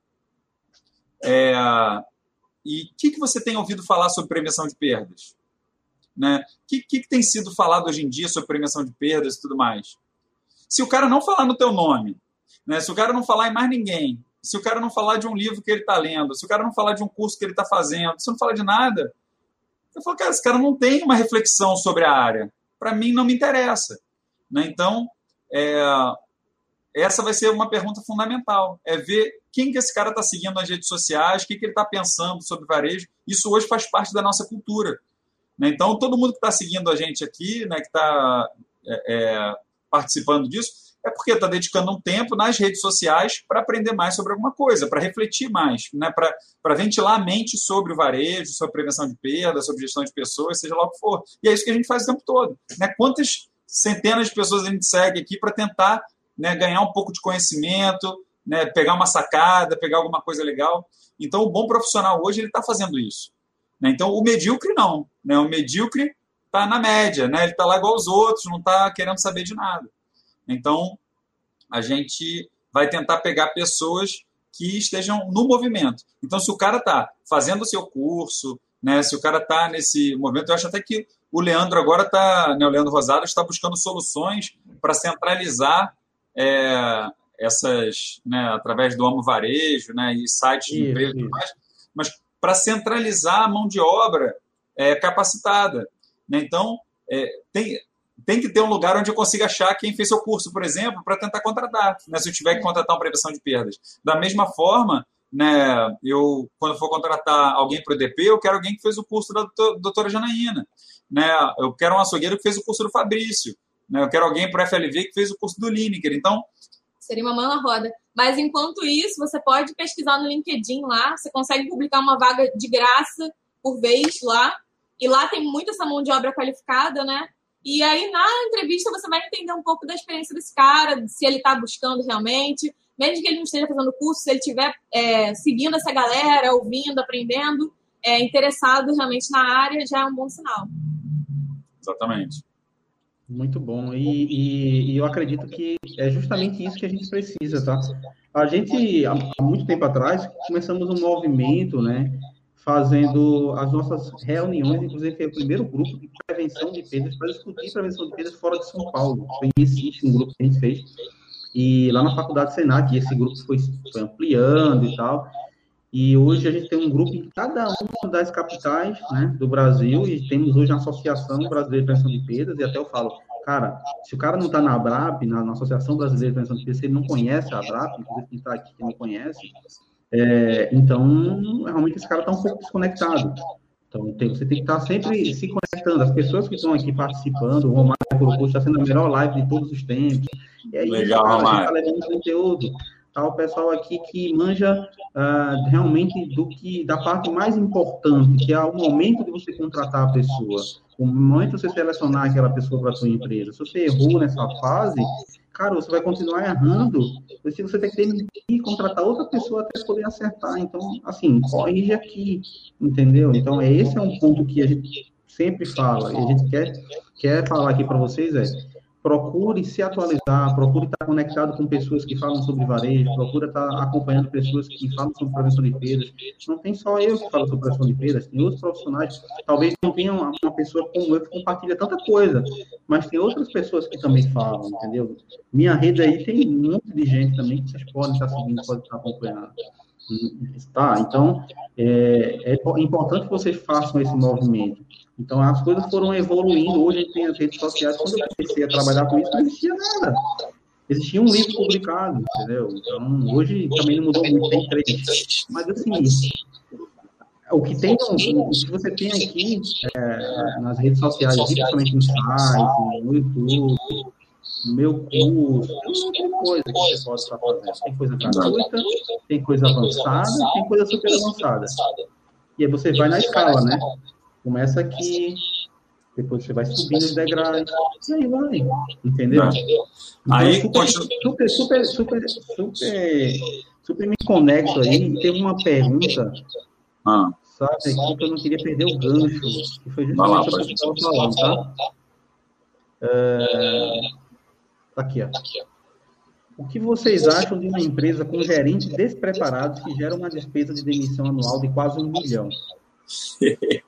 Speaker 2: É, e o que, que você tem ouvido falar sobre prevenção de perdas? Né? O que, que, que tem sido falado hoje em dia sobre prevenção de perdas e tudo mais? Se o cara não falar no teu nome, né? se o cara não falar em mais ninguém, se o cara não falar de um livro que ele está lendo, se o cara não falar de um curso que ele está fazendo, se não falar de nada, eu falo, cara, esse cara não tem uma reflexão sobre a área. Para mim, não me interessa. Né? Então, é, essa vai ser uma pergunta fundamental. É ver quem que esse cara está seguindo nas redes sociais, o que, que ele está pensando sobre varejo. Isso hoje faz parte da nossa cultura. Né? Então, todo mundo que está seguindo a gente aqui, né, que está é, é, participando disso, é porque está dedicando um tempo nas redes sociais para aprender mais sobre alguma coisa, para refletir mais, né? para ventilar a mente sobre o varejo, sobre prevenção de perda, sobre gestão de pessoas, seja lá o que for. E é isso que a gente faz o tempo todo. Né? Quantas centenas de pessoas a gente segue aqui para tentar né, ganhar um pouco de conhecimento, né, pegar uma sacada, pegar alguma coisa legal. Então, o bom profissional hoje ele está fazendo isso. Né? Então, o medíocre não. Né? O medíocre está na média, né? ele está lá igual os outros, não está querendo saber de nada. Então, a gente vai tentar pegar pessoas que estejam no movimento. Então, se o cara está fazendo o seu curso, né, se o cara está nesse movimento, eu acho até que o Leandro agora está, né, o Leandro Rosado está buscando soluções para centralizar é, essas, né, através do Amo Varejo né, e sites de emprego e mais, mas para centralizar a mão de obra é, capacitada. Né? Então, é, tem, tem que ter um lugar onde eu consiga achar quem fez seu curso, por exemplo, para tentar contratar, né, se eu tiver que contratar uma prevenção de perdas. Da mesma forma, né, eu, quando for contratar alguém para o EDP, eu quero alguém que fez o curso da doutora Janaína. Né, eu quero um açougueiro que fez o curso do Fabrício. Né, eu quero alguém para o FLV que fez o curso do Lineker. Então.
Speaker 3: Seria uma mão na roda. Mas enquanto isso, você pode pesquisar no LinkedIn lá, você consegue publicar uma vaga de graça por vez lá. E lá tem muita essa mão de obra qualificada, né? E aí, na entrevista, você vai entender um pouco da experiência desse cara, se ele está buscando realmente, mesmo que ele não esteja fazendo curso, se ele estiver é, seguindo essa galera, ouvindo, aprendendo, é, interessado realmente na área, já é um bom sinal.
Speaker 2: Exatamente.
Speaker 1: Muito bom. E, e, e, eu acredito que é justamente isso que a gente precisa, tá? A gente, há, muito tempo atrás, começamos um movimento, né? fazendo as nossas reuniões, inclusive foi o primeiro grupo de prevenção de perdas para discutir prevenção de perdas fora de São Paulo. Foi em um grupo que a gente fez. E lá na Faculdade Senac, esse grupo foi, foi ampliando e tal. E hoje a gente tem um grupo em cada uma das capitais né, do Brasil e temos hoje a Associação Brasileira de Prevenção de Perdas e até eu falo, cara, se o cara não está na ABRAP, na, na, Associação Brasileira de Prevenção de Perdas, se ele não conhece a ABRAP, inclusive quem está aqui que não conhece, é, então, realmente esse cara está um pouco desconectado. Então, tem, você tem que estar tá sempre se conectando. As pessoas que estão aqui participando, o Romário colocou, está sendo a melhor live de todos os tempos. é isso, Legal, cara, a gente tá levando conteúdo. Tá o pessoal aqui que manja uh, realmente do que da parte mais importante, que é o momento de você contratar a pessoa, o momento de você selecionar aquela pessoa para sua empresa. Se você errou nessa fase, cara, você vai continuar errando, se você tem que demitir, contratar outra pessoa até poder acertar. Então, assim, corrige aqui, entendeu? Então, esse é um ponto que a gente sempre fala, e a gente quer, quer falar aqui para vocês, é procure se atualizar, procure estar conectado com pessoas que falam sobre varejo, procure estar acompanhando pessoas que falam sobre prevenção de perdas. Não tem só eu que falo sobre prevenção de perdas, tem outros profissionais. Talvez não tenha uma pessoa como eu que compartilha tanta coisa, mas tem outras pessoas que também falam, entendeu? Minha rede aí tem um monte de gente também que vocês podem estar seguindo, podem estar acompanhando. Tá? Então, é, é importante que vocês façam esse movimento. Então, as coisas foram evoluindo. Hoje a gente tem as redes sociais. Quando eu comecei a trabalhar com isso, não existia nada. Existia um livro publicado, entendeu? Então, hoje também não mudou muito, tem três. Mas, assim, o que tem, o que você tem aqui é, nas redes sociais, principalmente no site, no YouTube, meu curso, tem coisa que você pode estar fazendo. Tem coisa gratuita, tem coisa avançada, tem coisa super avançada. E aí você vai na escala, né? Começa aqui, depois você vai subindo os degraus, e aí vai, entendeu? Então,
Speaker 2: aí,
Speaker 1: super, super, super, super, super, super me conecto aí, tem uma pergunta, ah. sabe, aqui que eu não queria perder o gancho, que foi justamente o que eu estava falando, tá? Tá aqui, ó. O que vocês acham de uma empresa com gerentes despreparados que gera uma despesa de demissão anual de quase um milhão?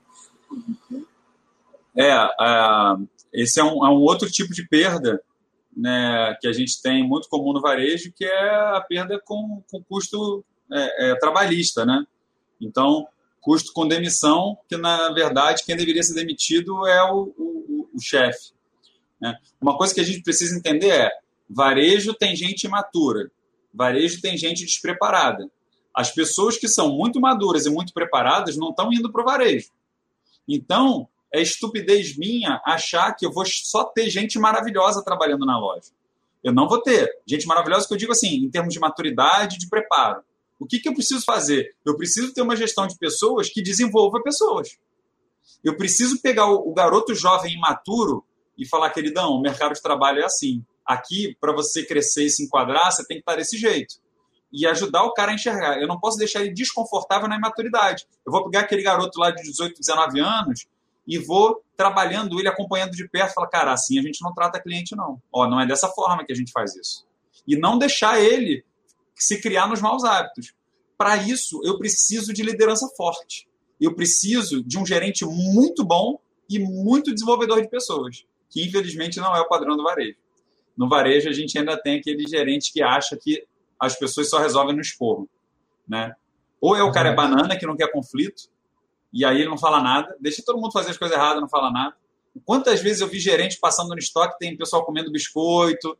Speaker 2: É, é esse é um, é um, outro tipo de perda né, que a gente tem muito comum no varejo, que é a perda com, com custo é, é, trabalhista, né? Então, custo com demissão, que na verdade quem deveria ser demitido é o, o, o chefe. Né? Uma coisa que a gente precisa entender é: varejo tem gente imatura, varejo tem gente despreparada. As pessoas que são muito maduras e muito preparadas não estão indo para o varejo então, é estupidez minha achar que eu vou só ter gente maravilhosa trabalhando na loja. Eu não vou ter. Gente maravilhosa que eu digo assim, em termos de maturidade, de preparo. O que, que eu preciso fazer? Eu preciso ter uma gestão de pessoas que desenvolva pessoas. Eu preciso pegar o, garoto jovem imaturo e falar, queridão, o mercado de trabalho é assim. Aqui, para você crescer e se enquadrar, você tem que estar desse jeito e ajudar o cara a enxergar. Eu não posso deixar ele desconfortável na imaturidade. Eu vou pegar aquele garoto lá de 18, 19 anos e vou trabalhando ele, acompanhando de perto, falar, cara, assim a gente não trata cliente, não. Ó, não é dessa forma que a gente faz isso. E não deixar ele se criar nos maus hábitos. Para isso, eu preciso de liderança forte. Eu preciso de um gerente muito bom e muito desenvolvedor de pessoas, que infelizmente não é o padrão do varejo. No varejo, a gente ainda tem aquele gerente que acha que as pessoas só resolvem no esporro, né? Ou é o cara é banana que não quer conflito e aí ele não fala nada, deixa todo mundo fazer as coisas erradas, não fala nada. Quantas vezes eu vi gerente passando no estoque, tem pessoal comendo biscoito,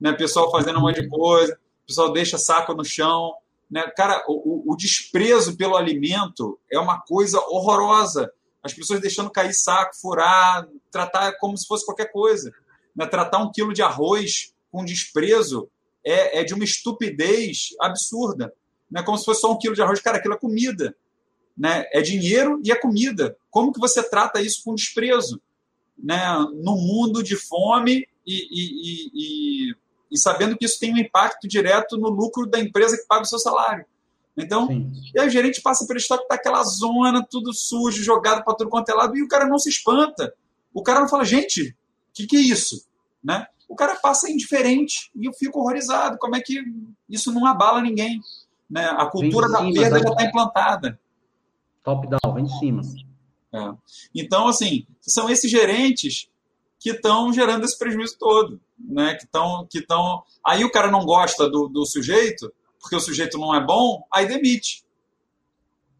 Speaker 2: né? Pessoal fazendo um monte de coisa, pessoal deixa saco no chão, né? Cara, o, o desprezo pelo alimento é uma coisa horrorosa. As pessoas deixando cair saco, furar, tratar como se fosse qualquer coisa. Né? Tratar um quilo de arroz com desprezo é, é de uma estupidez absurda. Né? Como se fosse só um quilo de arroz. Cara, aquilo é comida. Né? É dinheiro e é comida. Como que você trata isso com desprezo? Né? No mundo de fome e, e, e, e, sabendo que isso tem um impacto direto no lucro da empresa que paga o seu salário. Então, Sim. e aí o gerente passa pelo estoque, tá aquela zona, tudo sujo, jogado para tudo quanto é lado, e o cara não se espanta. O cara não fala, gente, o que, que é isso? Né? o cara passa indiferente e eu fico horrorizado. Como é que isso não abala ninguém? Né? A cultura da perda já está implantada.
Speaker 1: Top down, vem de cima.
Speaker 2: É. Então, assim, são esses gerentes que estão gerando esse prejuízo todo. Né? Que estão. Que tão... Aí o cara não gosta do, do sujeito, porque o sujeito não é bom, aí demite.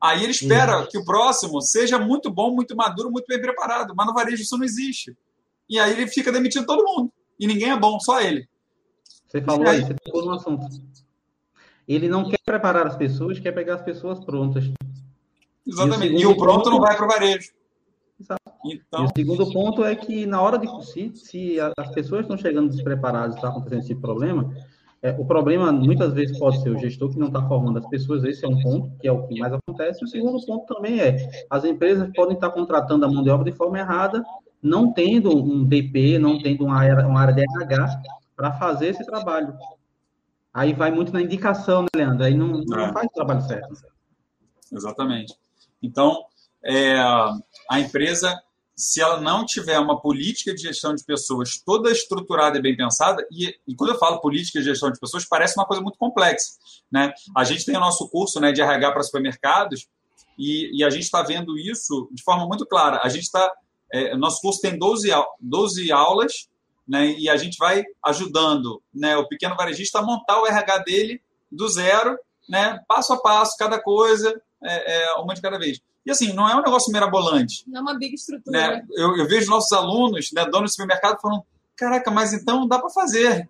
Speaker 2: Aí ele espera uhum. que o próximo seja muito bom, muito maduro, muito bem preparado. Mas no varejo isso não existe. E aí ele fica demitindo todo mundo e ninguém é bom, só ele.
Speaker 1: Você falou aí, você tocou no assunto. Ele não quer preparar as pessoas, quer pegar as pessoas prontas.
Speaker 2: Exatamente. E o, e o pronto não vai para o varejo.
Speaker 1: Então... E o segundo ponto é que na hora de se, se as pessoas estão chegando despreparadas, está acontecendo esse problema, é, o problema muitas vezes pode ser o gestor que não está formando as pessoas, esse é um ponto, que é o que mais acontece. O segundo ponto também é, as empresas podem estar contratando a mão de obra de forma errada, não tendo um DP, não tendo uma área, uma área de RH para fazer esse trabalho. Aí vai muito na indicação, né, Leandro? Aí não, não é. faz o trabalho certo.
Speaker 2: Exatamente. Então, é, a empresa se ela não tiver uma política de gestão de pessoas toda estruturada e bem pensada, e, e, quando eu falo política de gestão de pessoas, parece uma coisa muito complexa. Né? A gente tem o nosso curso né, de RH para supermercados, e, e a gente está vendo isso de forma muito clara. A gente está. É, nosso curso tem 12, 12 aulas, né, e a gente vai ajudando né, o pequeno varejista a montar o RH dele do zero, né, passo a passo, cada coisa, é, é, uma de cada vez. E assim, não é um negócio mirabolante.
Speaker 3: Não é uma big estrutura.
Speaker 2: Né? Eu, eu vejo nossos alunos, né, donos de supermercado, falando: caraca, mas então dá para fazer.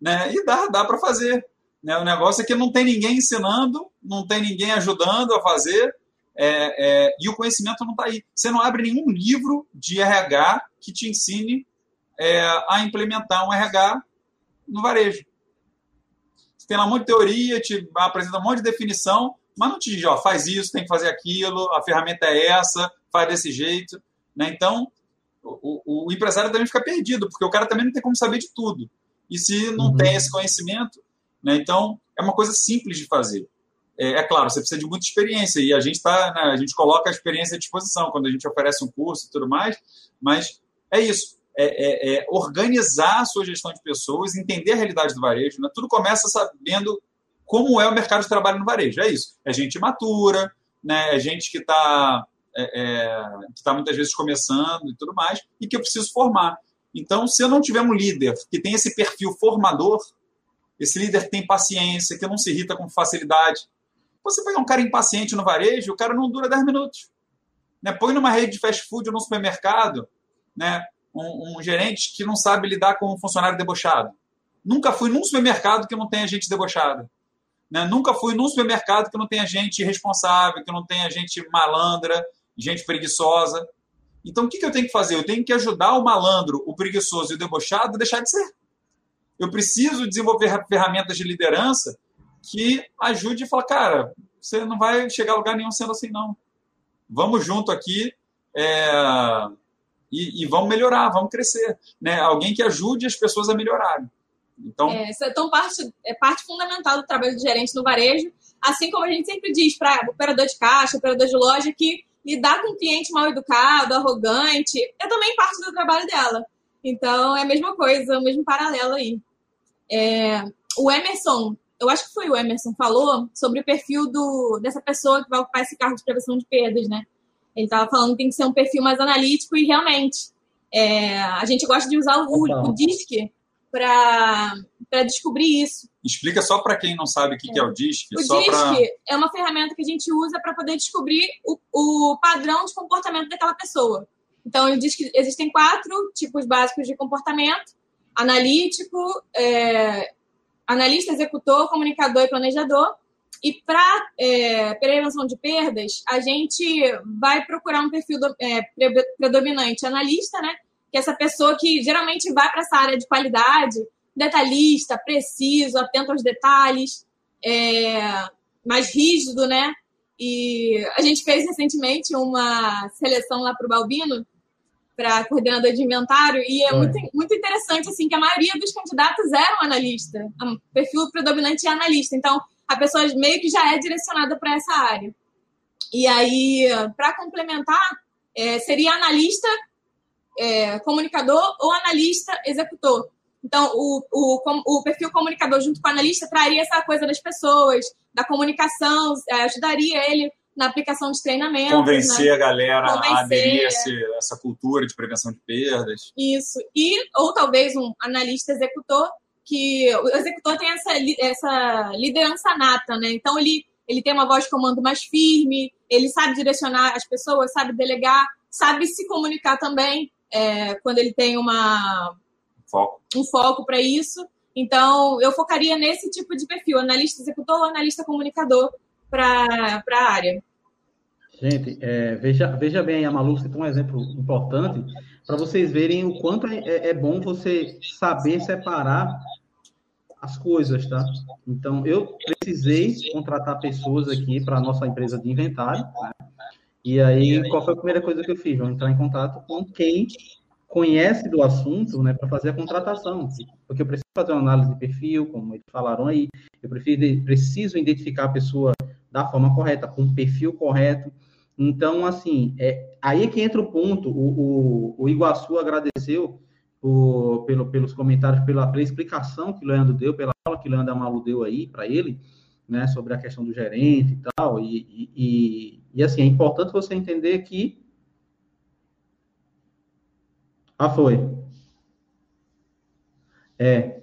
Speaker 2: Né? E dá, dá para fazer. Né? O negócio é que não tem ninguém ensinando, não tem ninguém ajudando a fazer, é, é, e o conhecimento não está aí. Você não abre nenhum livro de RH que te ensine é, a implementar um RH no varejo. Você tem lá um monte de teoria, te apresenta um monte de definição, mas não te diz, ó, faz isso, tem que fazer aquilo, a ferramenta é essa, faz desse jeito. Né? Então, o, o, empresário também fica perdido, porque o cara também não tem como saber de tudo. E se não uhum. tem esse conhecimento, né? então é uma coisa simples de fazer. É, é, claro, você precisa de muita experiência e a gente tá, né, a gente coloca a experiência à disposição quando a gente oferece um curso e tudo mais, mas é isso. É, é, é organizar a sua gestão de pessoas, entender a realidade do varejo. Né? Tudo começa sabendo como é o mercado de trabalho no varejo. É isso. É gente matura, né? é gente que está é, é, que tá muitas vezes começando e tudo mais, e que eu preciso formar. Então, se eu não tiver um líder que tem esse perfil formador, esse líder tem paciência, que não se irrita com facilidade. Você pegar um cara impaciente no varejo, o cara não dura 10 minutos. Né? Põe numa rede de fast food ou num supermercado né? um, um gerente que não sabe lidar com um funcionário debochado. Nunca fui num supermercado que não tenha gente debochada. Né? Nunca fui num supermercado que não tenha gente irresponsável, que não tenha gente malandra, gente preguiçosa. Então, o que, que eu tenho que fazer? Eu tenho que ajudar o malandro, o preguiçoso e o debochado a deixar de ser. Eu preciso desenvolver ferramentas de liderança que ajude a falar, cara, você não vai chegar a lugar nenhum sendo assim, não. Vamos junto aqui é, e, e, vamos melhorar, vamos crescer. Né? Alguém que ajude as pessoas a melhorarem. Então,
Speaker 3: é, isso é tão parte, é parte fundamental do trabalho do gerente no varejo, assim como a gente sempre diz para operador de caixa, operador de loja, que lidar com um cliente mal educado, arrogante, é também parte do trabalho dela. Então, é a mesma coisa, o mesmo paralelo aí. É, o Emerson, eu acho que foi o Emerson, falou sobre o perfil do, dessa pessoa que vai ocupar esse cargo de prevenção de perdas, né? Ele estava falando que tem que ser um perfil mais analítico e realmente é, a gente gosta de usar o, o DISC para descobrir isso.
Speaker 2: Explica só para quem não sabe o que é, que é o DISC.
Speaker 3: O DISC pra... é uma ferramenta que a gente usa para poder descobrir o, o padrão de comportamento daquela pessoa. Então, diz que existem quatro tipos básicos de comportamento: analítico, é, analista, executor, comunicador e planejador. E para é, prevenção de perdas, a gente vai procurar um perfil do, é, predominante analista, né? Que essa pessoa que geralmente vai para essa área de qualidade, detalhista, preciso, atento aos detalhes, é, mais rígido, né? E a gente fez recentemente uma seleção lá para o Balbino, para coordenador de inventário, e é, é, Muito, muito interessante, assim, que a maioria dos candidatos eram analista, o perfil predominante é analista, então a pessoa meio que já é direcionada para essa área. E aí, para complementar, é, seria analista é, comunicador ou analista executor. Então, o, o, o perfil comunicador junto com o analista traria essa coisa das pessoas, da comunicação, é, ajudaria ele na aplicação de treinamento.
Speaker 2: Convencer né? a galera Convencer. a aderir a esse, essa cultura de prevenção de perdas.
Speaker 3: Isso. E, ou talvez um analista executor, que o executor tem essa, essa liderança nata, né? Então, ele, ele tem uma voz de comando mais firme, ele sabe direcionar as pessoas, sabe delegar, sabe se comunicar também é, quando ele tem uma,
Speaker 2: foco.
Speaker 3: um foco para isso. Então, eu focaria nesse tipo de perfil, analista executor ou analista comunicador para a área.
Speaker 1: Gente, é, veja, veja bem, a Malu citou um exemplo importante para vocês verem o quanto é, é, é, bom você saber separar as coisas, tá? Então, eu precisei contratar pessoas aqui para a nossa empresa de inventário, né? E aí, qual foi a primeira coisa que eu fiz? Vou entrar em contato com quem conhece do assunto, né, para fazer a contratação, porque eu preciso fazer uma análise de perfil, como eles falaram aí, eu preciso, preciso identificar a pessoa da forma correta, com o perfil correto. Então, assim, é aí que entra o ponto. O, o, o Iguaçu agradeceu por, pelo, pelos comentários, pela, pela explicação que o Leandro deu, pela aula que o Leandro Amalu deu aí para ele, né, sobre a questão do gerente e tal. E, e, e, assim, é importante você entender que. Ah, foi. É.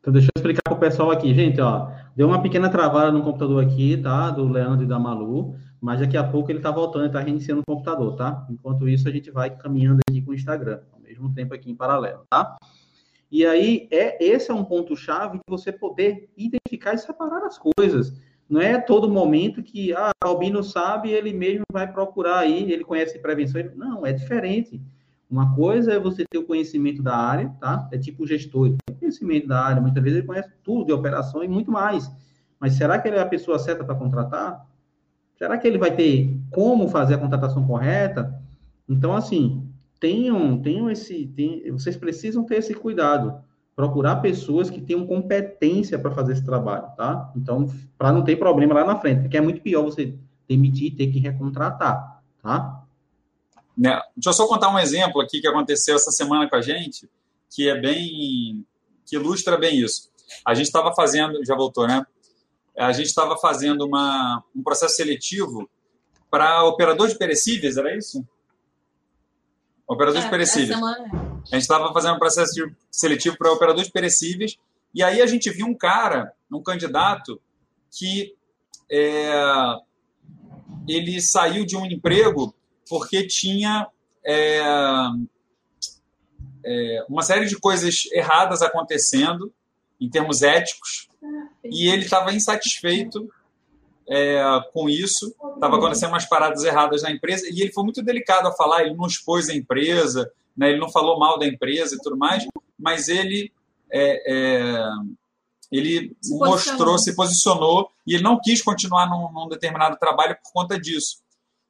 Speaker 1: Então, deixa eu explicar para o pessoal aqui, gente, ó. Deu uma pequena travada no computador aqui, tá? Do Leandro e da Malu, mas daqui a pouco ele está voltando, ele está reiniciando o computador, tá? Enquanto isso, a gente vai caminhando aqui com o Instagram, ao mesmo tempo aqui em paralelo, tá? E aí, é, esse é um ponto-chave de você poder identificar e separar as coisas. Não é todo momento que, ah, o Albino sabe, ele mesmo vai procurar aí, ele conhece prevenção. Não, é diferente. Uma coisa é você ter o conhecimento da área, tá? É tipo o gestor, ele tem conhecimento da área, muitas vezes ele conhece tudo de operação e muito mais. Mas será que ele é a pessoa certa para contratar? Será que ele vai ter como fazer a contratação correta? Então, assim, tenham, tenham esse, vocês precisam ter esse cuidado, procurar pessoas que tenham competência para fazer esse trabalho, tá? Então, para não ter problema lá na frente, porque é muito pior você demitir e ter que recontratar, tá?
Speaker 2: Né? Deixa eu só contar um exemplo aqui que aconteceu essa semana com a gente, que é bem. que ilustra bem isso. A gente estava fazendo, já voltou, né? A gente estava fazendo uma, um processo seletivo para operador de perecíveis, era isso? Operadores é, perecíveis. A gente estava fazendo um processo seletivo para operadores perecíveis, e aí a gente viu um cara, um candidato, que é, ele saiu de um emprego porque tinha é, é, uma série de coisas erradas acontecendo em termos éticos, e ele estava insatisfeito é, com isso, estava acontecendo umas paradas erradas na empresa, e ele foi muito delicado a falar, ele não expôs a empresa, né, ele não falou mal da empresa e tudo mais, mas ele, é, é, ele se mostrou, se posicionou, e ele não quis continuar num, num, determinado trabalho por conta disso.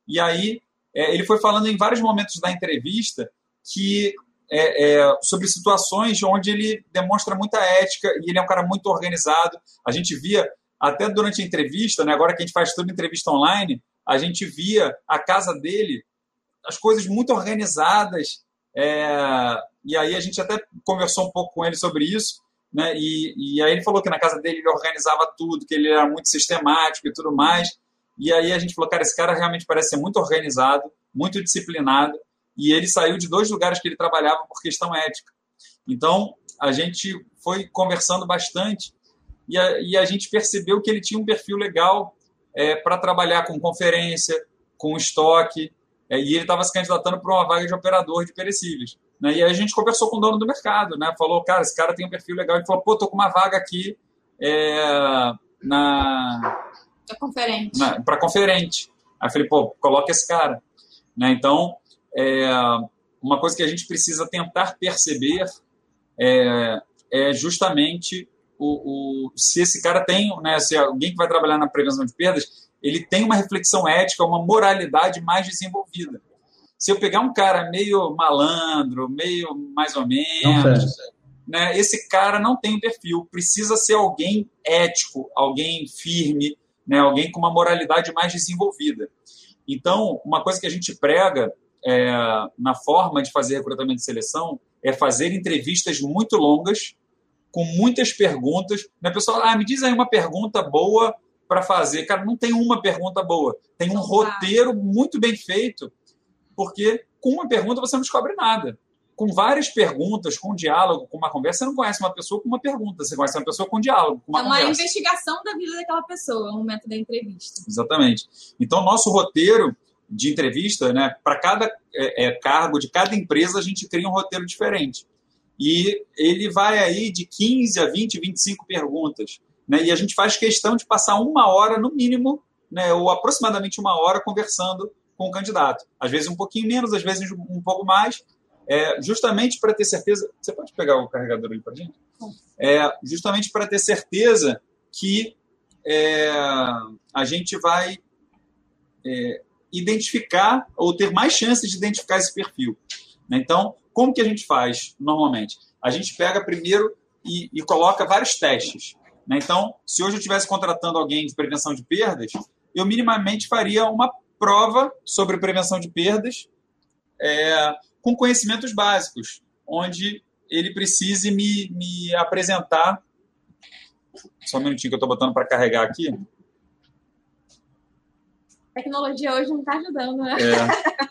Speaker 2: E aí, é, ele foi falando em vários momentos da entrevista que é, é, sobre situações onde ele demonstra muita ética e ele é um cara muito organizado. A gente via até durante a entrevista, né, agora que a gente faz toda entrevista online, a gente via a casa dele, as coisas muito organizadas, é, e aí a gente até conversou um pouco com ele sobre isso, né, e, e aí ele falou que na casa dele ele organizava tudo, que ele era muito sistemático e tudo mais, e aí a gente falou, cara, esse cara realmente parece ser muito organizado, muito disciplinado, e ele saiu de dois lugares que ele trabalhava por questão ética. Então, a gente foi conversando bastante e a, e a gente percebeu que ele tinha um perfil legal é, para trabalhar com conferência, com estoque, é, e ele estava se candidatando para uma vaga de operador de perecíveis. Né? E aí a gente conversou com o dono do mercado, né? falou, cara, esse cara tem um perfil legal. Ele falou, pô, tô com uma vaga aqui é, na...
Speaker 3: Para conferente.
Speaker 2: Para conferente. Aí eu falei, pô, coloca esse cara. Né? Então, é, uma coisa que a gente precisa tentar perceber é, é justamente o, o, se esse cara tem, né, se alguém que vai trabalhar na prevenção de perdas, ele tem uma reflexão ética, uma moralidade mais desenvolvida. Se eu pegar um cara meio malandro, meio mais ou menos, né, esse cara não tem perfil, precisa ser alguém ético, alguém firme, né, alguém com uma moralidade mais desenvolvida. Então, uma coisa que a gente prega é, na forma de fazer recrutamento e seleção é fazer entrevistas muito longas, com muitas perguntas. Né? Pessoal, ah, me diz aí uma pergunta boa para fazer. Cara, não tem uma pergunta boa. Tem um roteiro muito bem feito, porque com uma pergunta você não descobre nada. Com várias perguntas, com diálogo, com uma conversa, você não conhece uma pessoa com uma pergunta, você conhece uma pessoa com diálogo, com uma
Speaker 3: É uma conversa. investigação da vida daquela pessoa, no momento da entrevista.
Speaker 2: Exatamente. Então, nosso roteiro de entrevista, né, para cada é, é, cargo de cada empresa, a gente cria um roteiro diferente. E ele vai aí de 15 a 20, 25 perguntas. Né? E a gente faz questão de passar uma hora, no mínimo, né, ou aproximadamente uma hora, conversando com o candidato. Às vezes um pouquinho menos, às vezes um pouco mais, é, justamente para ter certeza. Você pode pegar o carregador aí para gente? É, justamente para ter certeza que é, a gente vai é, identificar ou ter mais chances de identificar esse perfil. Né? Então, como que a gente faz normalmente? A gente pega primeiro e, e coloca vários testes. Né? Então, se hoje eu estivesse contratando alguém de prevenção de perdas, eu minimamente faria uma prova sobre prevenção de perdas é, com conhecimentos básicos, onde ele precise me, me apresentar. Só um minutinho que eu estou botando para carregar aqui.
Speaker 3: A tecnologia hoje não está ajudando, né?
Speaker 2: É.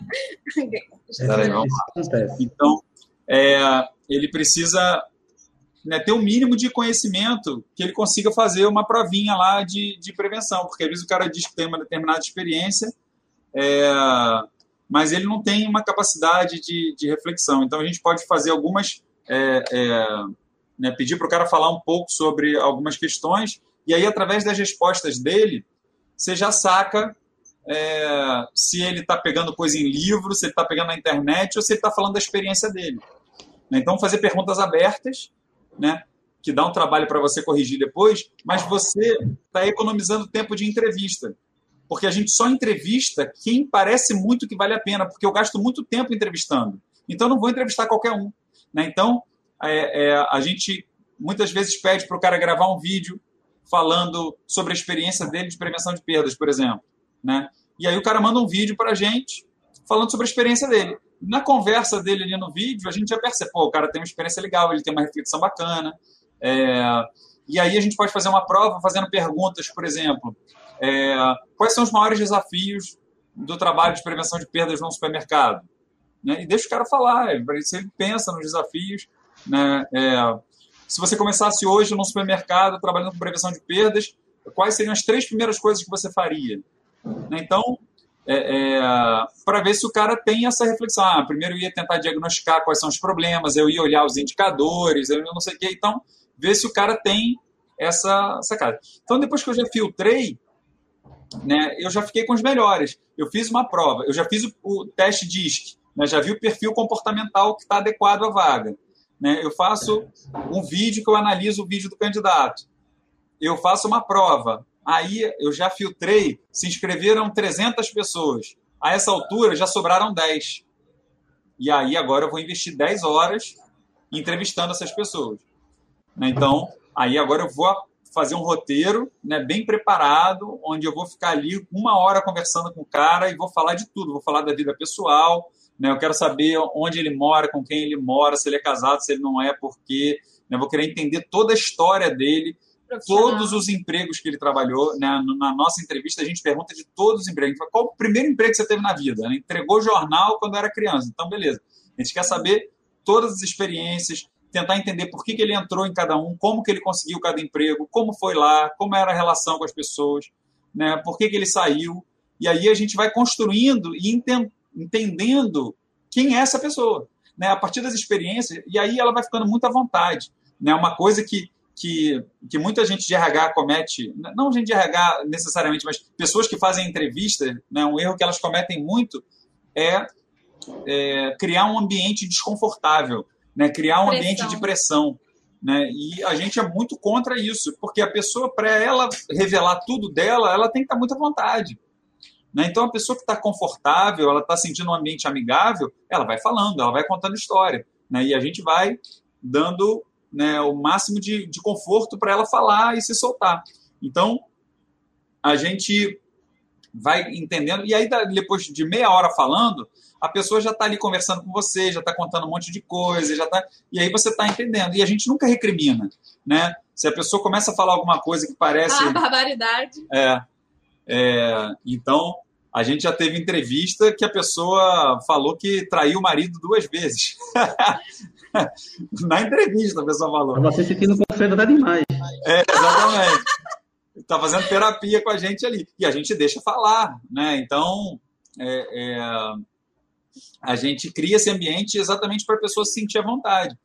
Speaker 2: Peraí, vamos lá. Então, é, ele precisa né, ter o um mínimo de conhecimento que ele consiga fazer uma provinha lá de, de prevenção, porque às vezes o cara diz que tem uma determinada experiência, é, mas ele não tem uma capacidade de, de reflexão. Então a gente pode fazer algumas. É, é, né, pedir para o cara falar um pouco sobre algumas questões, e aí, através das respostas dele, você já saca é, se ele está pegando coisa em livro, se ele está pegando na internet ou se ele está falando da experiência dele. Então, fazer perguntas abertas, né, que dá um trabalho para você corrigir depois, mas você está economizando tempo de entrevista porque a gente só entrevista quem parece muito que vale a pena, porque eu gasto muito tempo entrevistando. Então, não vou entrevistar qualquer um. Né? Então, é, é, a gente muitas vezes pede para o cara gravar um vídeo falando sobre a experiência dele de prevenção de perdas, por exemplo. Né? E aí o cara manda um vídeo para a gente falando sobre a experiência dele. Na conversa dele ali no vídeo, a gente já percebe, pô, o cara tem uma experiência legal, ele tem uma reflexão bacana. É... E aí a gente pode fazer uma prova fazendo perguntas, por exemplo, é, quais são os maiores desafios do trabalho de prevenção de perdas no supermercado? Né? E deixa o cara falar, se ele pensa nos desafios. Né? É, se você começasse hoje no supermercado trabalhando com prevenção de perdas, quais seriam as três primeiras coisas que você faria? Né? Então, é, é, para ver se o cara tem essa reflexão. Ah, primeiro eu ia tentar diagnosticar quais são os problemas, eu ia olhar os indicadores, eu não sei o quê. Então, ver se o cara tem essa sacada. Então, depois que eu já filtrei, né, eu já fiquei com os melhores. Eu fiz uma prova, eu já fiz o, o teste DISC, né, já vi o perfil comportamental que está adequado à vaga. Né, eu faço um vídeo que eu analiso o vídeo do candidato. Eu faço uma prova. Aí eu já filtrei, se inscreveram 300 pessoas. A essa altura já sobraram 10. E aí agora eu vou investir 10 horas entrevistando essas pessoas. Né, então, aí agora eu vou fazer um roteiro né, bem preparado, onde eu vou ficar ali uma hora conversando com o cara e vou falar de tudo. Vou falar da vida pessoal, né, eu quero saber onde ele mora, com quem ele mora, se ele é casado, se ele não é, porque né, vou querer entender toda a história dele, todos os empregos que ele trabalhou. Né, na nossa entrevista, a gente pergunta de todos os empregos. Qual o primeiro emprego que você teve na vida? Né? Entregou jornal quando era criança. Então, beleza. A gente quer saber todas as experiências, tentar entender por que, que ele entrou em cada um, como que ele conseguiu cada emprego, como foi lá, como era a relação com as pessoas, né? por que, que ele saiu. E aí a gente vai construindo e entendendo quem é essa pessoa, né? a partir das experiências, e aí ela vai ficando muito à vontade. Né? Uma coisa que, que, que muita gente de RH comete, não gente de RH necessariamente, mas pessoas que fazem entrevista, né? um erro que elas cometem muito é, é criar um ambiente desconfortável né? criar um pressão. ambiente de pressão. Né? E a gente é muito contra isso, porque a pessoa, para ela revelar tudo dela, ela tem que estar muito à vontade. Né? Então, a pessoa que está confortável, ela está sentindo um ambiente amigável, ela vai falando, ela vai contando história. Né? E a gente vai dando né, o máximo de, de conforto para ela falar e se soltar. Então, a gente vai entendendo, e aí depois de meia hora falando, a pessoa já está ali conversando com você, já está contando um monte de coisa, já tá, e aí você está entendendo. E a gente nunca recrimina, né? Se a pessoa começa a falar alguma coisa que parece...
Speaker 3: Ah, barbaridade.
Speaker 2: É, é, então, a gente já teve entrevista que a pessoa falou que traiu o marido duas vezes. Na entrevista a pessoa falou.
Speaker 1: Você sentindo confiante até demais.
Speaker 2: É, exatamente. Está fazendo terapia com a gente ali. E a gente deixa falar, né? Então, é, é, a gente cria esse ambiente exatamente para a pessoa se sentir à vontade.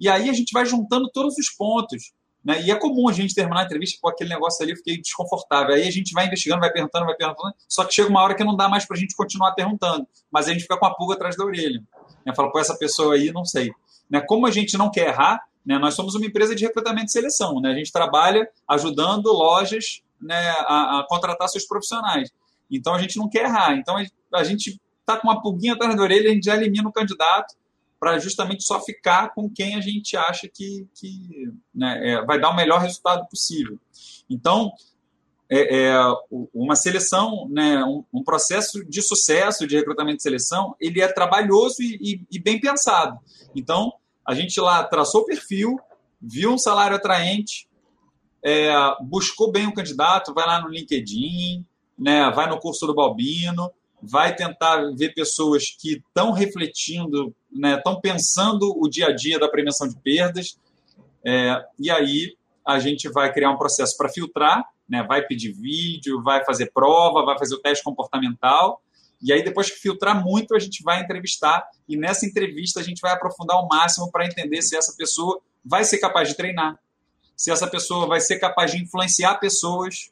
Speaker 2: E aí a gente vai juntando todos os pontos. Né? E é comum a gente terminar a entrevista com aquele negócio ali, eu fiquei desconfortável. Aí a gente vai investigando, vai perguntando, vai perguntando, só que chega uma hora que não dá mais para a gente continuar perguntando, mas a gente fica com a pulga atrás da orelha. Né? Fala, pô, essa pessoa aí, não sei. Né? Como a gente não quer errar, né? nós somos uma empresa de recrutamento e seleção. Né? A gente trabalha ajudando lojas né, a, a contratar seus profissionais. Então a gente não quer errar. Então a gente está com uma pulguinha atrás da orelha, a gente já elimina o candidato para justamente só ficar com quem a gente acha que, que né, é, vai dar o melhor resultado possível. Então, é, é, uma seleção, né, um, um, processo de sucesso de recrutamento e seleção, ele é trabalhoso e, e, e, bem pensado. Então, a gente lá traçou o perfil, viu um salário atraente, é, buscou bem o candidato, vai lá no LinkedIn, né, vai no curso do Balbino, vai tentar ver pessoas que estão refletindo, estão né, pensando o dia a dia da prevenção de perdas, é, e aí a gente vai criar um processo para filtrar, né, vai pedir vídeo, vai fazer prova, vai fazer o teste comportamental, e aí depois que filtrar muito, a gente vai entrevistar, e nessa entrevista a gente vai aprofundar ao máximo para entender se essa pessoa vai ser capaz de treinar, se essa pessoa vai ser capaz de influenciar pessoas,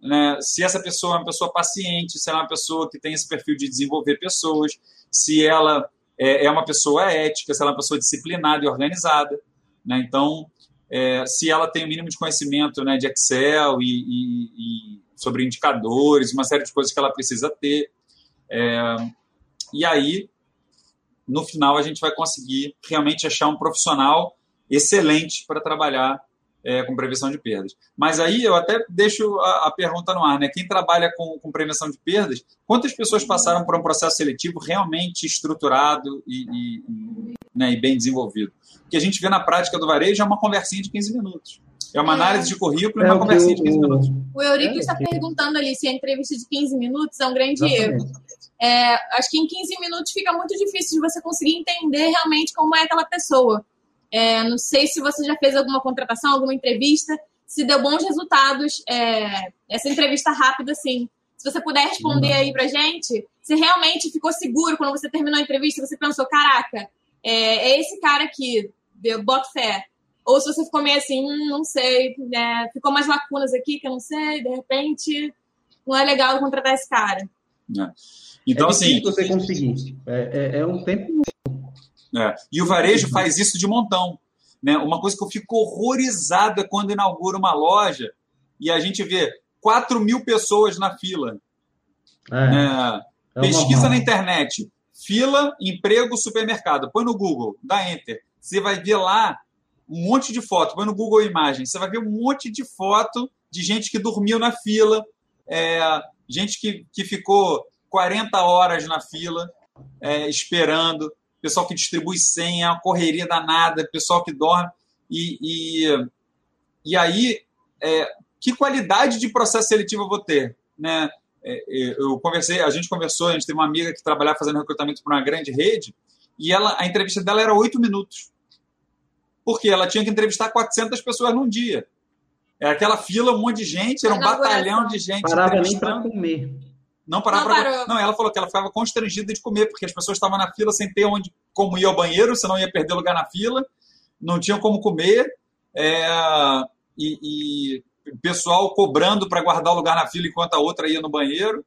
Speaker 2: né, se essa pessoa é uma pessoa paciente, se ela é uma pessoa que tem esse perfil de desenvolver pessoas, se ela é, é uma pessoa ética, se ela é uma pessoa disciplinada e organizada. Né? Então, é, se ela tem o mínimo de conhecimento né, de Excel e, e, e, sobre indicadores, uma série de coisas que ela precisa ter. É, e aí, no final, a gente vai conseguir realmente achar um profissional excelente para trabalhar é, com prevenção de perdas. Mas aí eu até deixo a, a pergunta no ar, né? Quem trabalha com, com, prevenção de perdas, quantas pessoas passaram por um processo seletivo realmente estruturado e, e, né, e bem desenvolvido? O que a gente vê na prática do varejo é uma conversinha de 15 minutos. É uma análise de currículo e é uma conversinha de 15 minutos.
Speaker 3: O Eurico é, está perguntando ali se a entrevista de 15 minutos é um grande Exatamente. erro. É, acho que em 15 minutos fica muito difícil de você conseguir entender realmente como é aquela pessoa. É, não sei se você já fez alguma contratação, alguma entrevista, se deu bons resultados é, essa entrevista rápida, assim. Se você puder responder aí pra gente, se realmente ficou seguro quando você terminou a entrevista, você pensou, caraca, é, é esse cara aqui, deu boto fé. Ou se você ficou meio assim, hum, não sei, né? ficou mais lacunas aqui que eu não sei, de repente não é legal contratar esse cara.
Speaker 1: É. Então, é assim. você conseguir. É, é, é um tempo
Speaker 2: é. E o varejo faz isso de montão. Né? Uma coisa que eu fico horrorizada quando inaugura uma loja e a gente vê 4 mil pessoas na fila. É. É. Pesquisa na internet. Fila, emprego, supermercado. Põe no Google, dá enter. Você vai ver lá um monte de foto. Põe no Google Imagens. Você vai ver um monte de foto de gente que dormiu na fila, é, gente que, que ficou 40 horas na fila é, esperando pessoal que distribui senha, uma correria danada, pessoal que dorme. E, e, e aí, é, que qualidade de processo seletivo eu vou ter? Né? É, é, eu conversei, a gente conversou, a gente tem uma amiga que trabalhava fazendo recrutamento para uma grande rede, e ela, a entrevista dela era oito minutos. Porque ela tinha que entrevistar 400 pessoas num dia. Era aquela fila, um monte de gente, era um batalhão de gente.
Speaker 1: Parava nem para comer.
Speaker 2: Não parava não, pra... não, ela falou que ela ficava constrangida de comer, porque as pessoas estavam na fila sem ter onde como ir ao banheiro, senão ia perder lugar na fila, não tinham como comer, é... e, e pessoal cobrando para guardar o lugar na fila enquanto a outra ia no banheiro,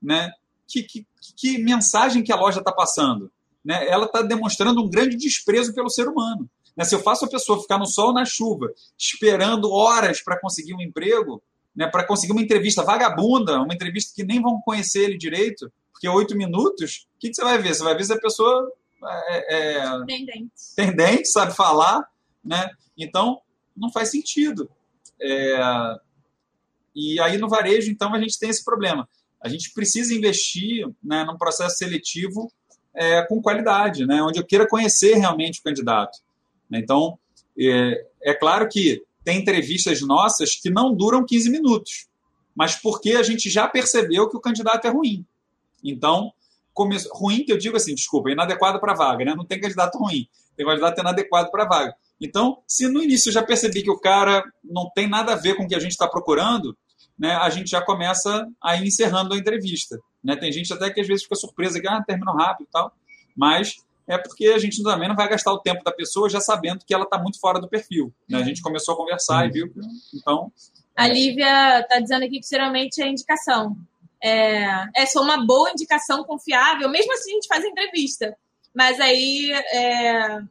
Speaker 2: né? Que, que, que mensagem que a loja está passando? Né? Ela está demonstrando um grande desprezo pelo ser humano. Né? Se eu faço a pessoa ficar no sol na chuva, esperando horas para conseguir um emprego, né, para conseguir uma entrevista vagabunda, uma entrevista que nem vão conhecer ele direito, porque oito minutos, o que, que, você vai ver? Você vai ver se a pessoa é,
Speaker 3: é, tem dente.
Speaker 2: tem dente, sabe falar, né? Então, não faz sentido. É, e aí no varejo, então, a gente tem esse problema. A gente precisa investir né, num processo seletivo é, com qualidade, né, onde eu queira conhecer realmente o candidato. Então, é, é claro que tem entrevistas nossas que não duram 15 minutos, mas porque a gente já percebeu que o candidato é ruim. Então, come... ruim que eu digo assim, desculpa, inadequado para vaga, né? Não tem candidato ruim, tem candidato inadequado para vaga. Então, se no início eu já percebi que o cara não tem nada a ver com o que a gente está procurando, né, a gente já começa a encerrando a entrevista. Né? Tem gente até que às vezes fica surpresa que ah, terminou rápido e tal, mas é porque a gente também não vai gastar o tempo da pessoa já sabendo que ela está muito fora do perfil. Né? A gente começou a conversar e viu. Então.
Speaker 3: A Lívia está dizendo aqui que geralmente é indicação. É, é só uma boa indicação confiável, mesmo assim a gente faz entrevista. Mas aí. É...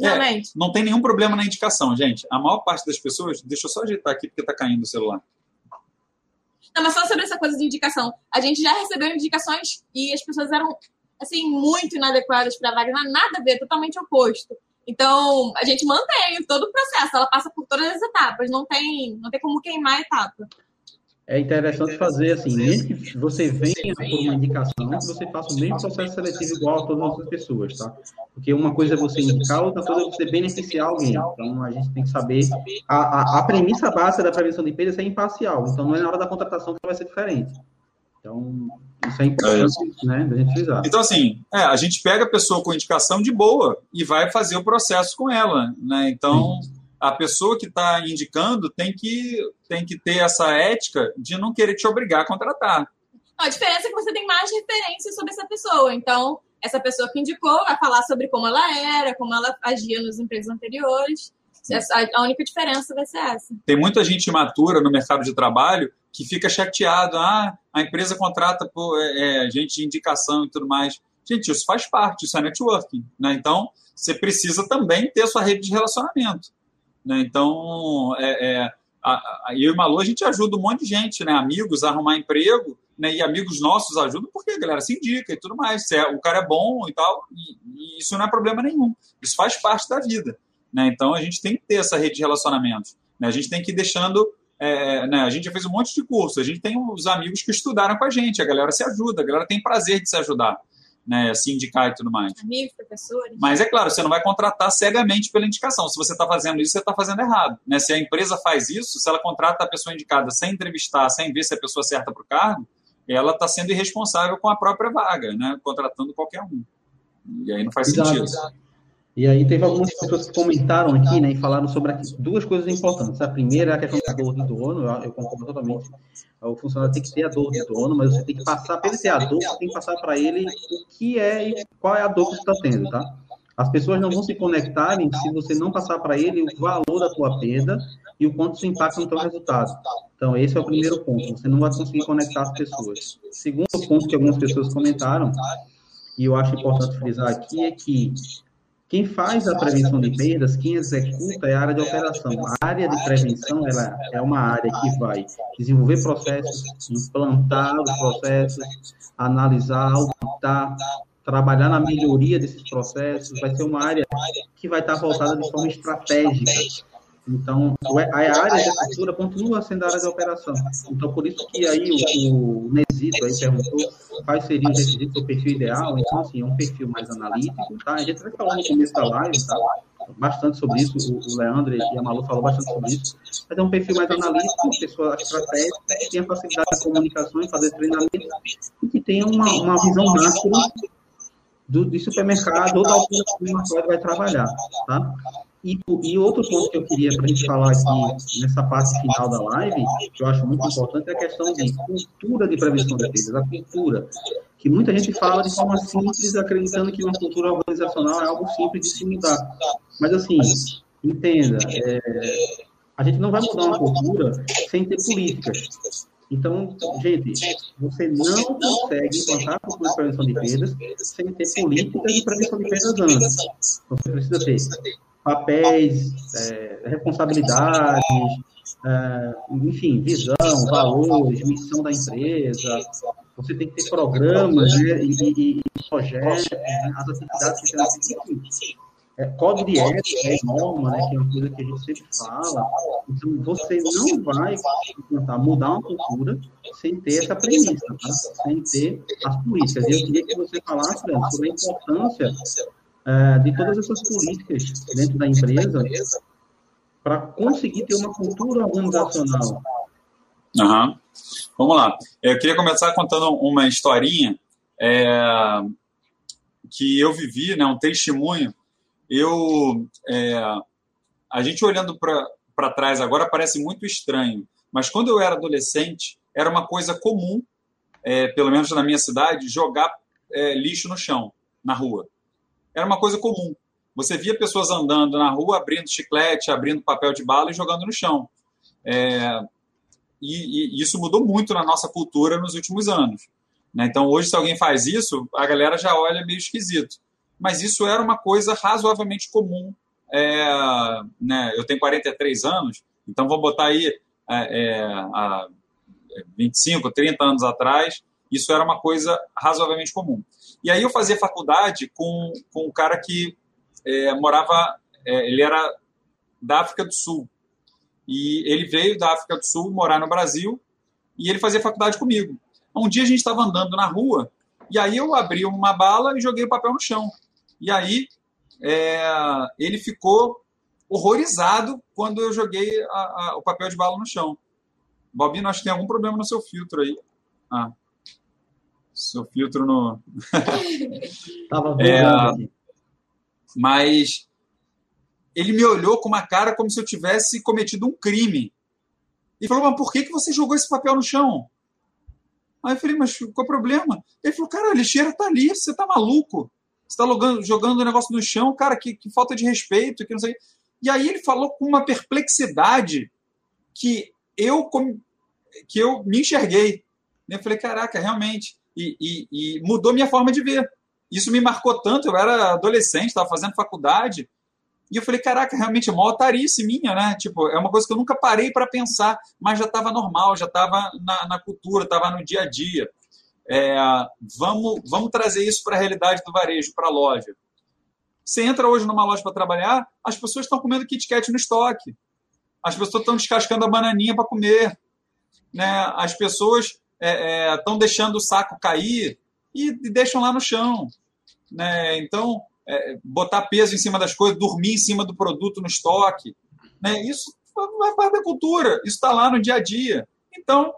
Speaker 2: É, não tem nenhum problema na indicação, gente. A maior parte das pessoas. Deixa eu só ajeitar aqui porque está caindo o celular.
Speaker 3: Não, mas só sobre essa coisa de indicação. A gente já recebeu indicações e as pessoas eram, assim, muito inadequadas para a vaga, nada a ver, totalmente oposto. Então, a gente mantém todo o processo, ela passa por todas as etapas, não tem, não tem como queimar a etapa
Speaker 1: é interessante fazer assim, mesmo que você venha por uma indicação, que você faça o mesmo processo seletivo igual a todas as outras pessoas, tá? Porque uma coisa é você indicar, outra coisa é você beneficiar alguém. Então, a gente tem que saber... A, a, a premissa básica da prevenção de perdas é imparcial, então não é na hora da contratação que vai ser diferente. Então, isso é importante, é né, da gente.
Speaker 2: Então, assim, é, a gente pega a pessoa com indicação de boa e vai fazer o processo com ela, né? Então... Sim a pessoa que está indicando tem que, tem que ter essa ética de não querer te obrigar a contratar.
Speaker 3: A diferença é que você tem mais referências sobre essa pessoa. Então, essa pessoa que indicou vai falar sobre como ela era, como ela agia nos empregos anteriores. A única diferença vai ser essa.
Speaker 2: Tem muita gente imatura no mercado de trabalho que fica chateado. Ah, a empresa contrata por é, é gente de indicação e tudo mais. Gente, isso faz parte, isso é networking. Né? Então, você precisa também ter sua rede de relacionamento. Né? Então, é, é, a, a, eu e Malu, a gente ajuda um monte de gente, né? amigos a arrumar emprego, né? e amigos nossos ajudam porque a galera se indica e tudo mais. É, o cara é bom e tal, e, e, isso não é problema nenhum. Isso faz parte da vida. Né? Então, a gente tem que ter essa rede de relacionamentos. Né? A gente tem que ir deixando é, né, a gente já fez um monte de curso, a gente tem os amigos que estudaram com a gente, a galera se ajuda, a galera tem prazer de se ajudar né, sindicar e tudo mais.
Speaker 3: Amigos, professores.
Speaker 2: Mas é claro, você não vai contratar cegamente pela indicação. Se você está fazendo isso, você está fazendo errado. Né? Se a empresa faz isso, se ela contrata a pessoa indicada sem entrevistar, sem ver se a pessoa certa para o cargo, ela está sendo irresponsável com a própria vaga, né? contratando qualquer um. E aí não faz exato, sentido. Exato.
Speaker 1: E aí teve algumas pessoas que comentaram aqui, né, e falaram sobre aqui, duas coisas importantes. A primeira é a questão da dor do dono, eu, concordo totalmente. O funcionário tem que ter a dor do dono, mas você tem que passar, para ele ter a dor, você tem que passar para ele o que é e qual é a dor que você está tendo, tá? As pessoas não vão se conectarem se você não passar para ele o valor da tua perda e o quanto isso impacta no teu resultado. Então, esse é o primeiro ponto. Você não vai conseguir conectar as pessoas. Segundo ponto que algumas pessoas comentaram, e eu acho importante frisar aqui, é que quem faz a prevenção de perdas, quem executa é a área de operação. A área de prevenção ela é uma área que vai desenvolver processos, implantar os processos, analisar, auditar, trabalhar na melhoria desses processos. Vai ser uma área que vai estar voltada de forma estratégica então, a área de cultura continua sendo a área de operação. Então, por isso que aí o, o Nesito aí perguntou quais seriam os requisitos do perfil ideal. Então, assim, é um perfil mais analítico, tá? A gente vai falar no começo da live, tá? Bastante sobre isso, o Leandro e a Malu falou bastante sobre isso. Mas é um perfil mais analítico, pessoa estratégica, que tem a facilidade de comunicação e fazer treinamento, e que tem uma, uma visão macro do, do supermercado ou da altura que o mercado vai trabalhar, tá? E, e, outro ponto que eu queria para a gente falar aqui nessa parte final da live, que eu acho muito importante, é a questão de cultura de prevenção de perdas, a cultura. Que muita gente fala de forma simples, acreditando que uma cultura organizacional é algo simples de se mudar. Mas, assim, entenda, é, a gente não vai mudar uma cultura sem ter políticas. Então, gente, você não consegue implantar cultura de prevenção de perdas sem ter políticas de prevenção de perdas antes. Você precisa ter papéis, é, responsabilidades, é, enfim, visão, valores, missão da empresa. Você tem que ter programas né, e, e, projetos, né, as atividades que você tem que é, código de ética, é norma, né, que é uma coisa que a gente sempre fala. Então, você não vai tentar mudar uma cultura sem ter essa premissa, tá? sem ter as políticas. E eu queria que você falasse sobre a importância uh, de todas essas políticas dentro da empresa para conseguir ter uma cultura organizacional.
Speaker 2: Uhum. Vamos lá. Eu queria começar contando uma historinha é, que eu vivi, né, um testemunho. Eu, é, a gente olhando para trás agora parece muito estranho, mas quando eu era adolescente era uma coisa comum, é, pelo menos na minha cidade, jogar é, lixo no chão, na rua. Era uma coisa comum. Você via pessoas andando na rua, abrindo chiclete, abrindo papel de bala e jogando no chão. É, e, e, isso mudou muito na nossa cultura nos últimos anos. Né? Então, hoje, se alguém faz isso, a galera já olha meio esquisito. Mas isso era uma coisa razoavelmente comum. É, né? Eu tenho 43 anos, então vou botar aí é, é há 25, 30 anos atrás, isso era uma coisa razoavelmente comum. E aí eu fazia faculdade com, com um cara que é, morava, é, ele era da África do Sul. E ele veio da África do Sul morar no Brasil e ele fazia faculdade comigo. Um dia a gente estava andando na rua e aí eu abri uma bala e joguei o papel no chão. E aí é, ele ficou horrorizado quando eu joguei a, a, o papel de bala no chão. Bobino, acho que tem algum problema no seu filtro aí. Ah, seu filtro no. Tava é, mas ele me olhou com uma cara como se eu tivesse cometido um crime. E falou, mas por que, que você jogou esse papel no chão? Aí eu falei, mas qual é o problema? Ele falou, cara, a lixeira tá ali, você tá maluco. Você tá jogando o negócio no chão, cara, que, que falta de respeito, que não sei. E aí ele falou com uma perplexidade que eu, que eu me enxerguei. Eu falei, caraca, realmente. E, e, e mudou minha forma de ver. Isso me marcou tanto, eu era adolescente, estava fazendo faculdade, e eu falei, caraca, realmente é uma otarice minha, né? Tipo, é uma coisa que eu nunca parei para pensar, mas já estava normal, já estava na, na, cultura, estava no dia a dia. É, vamos, vamos trazer isso para a realidade do varejo, para a loja. Você entra hoje numa loja para trabalhar, as pessoas estão comendo Kit Kat no estoque. As pessoas estão descascando a bananinha para comer. Né? As pessoas estão é, é, deixando o saco cair e, e deixam lá no chão. Né? Então, é, botar peso em cima das coisas, dormir em cima do produto no estoque. Né? Isso é parte da cultura, isso está lá no dia a dia. Então,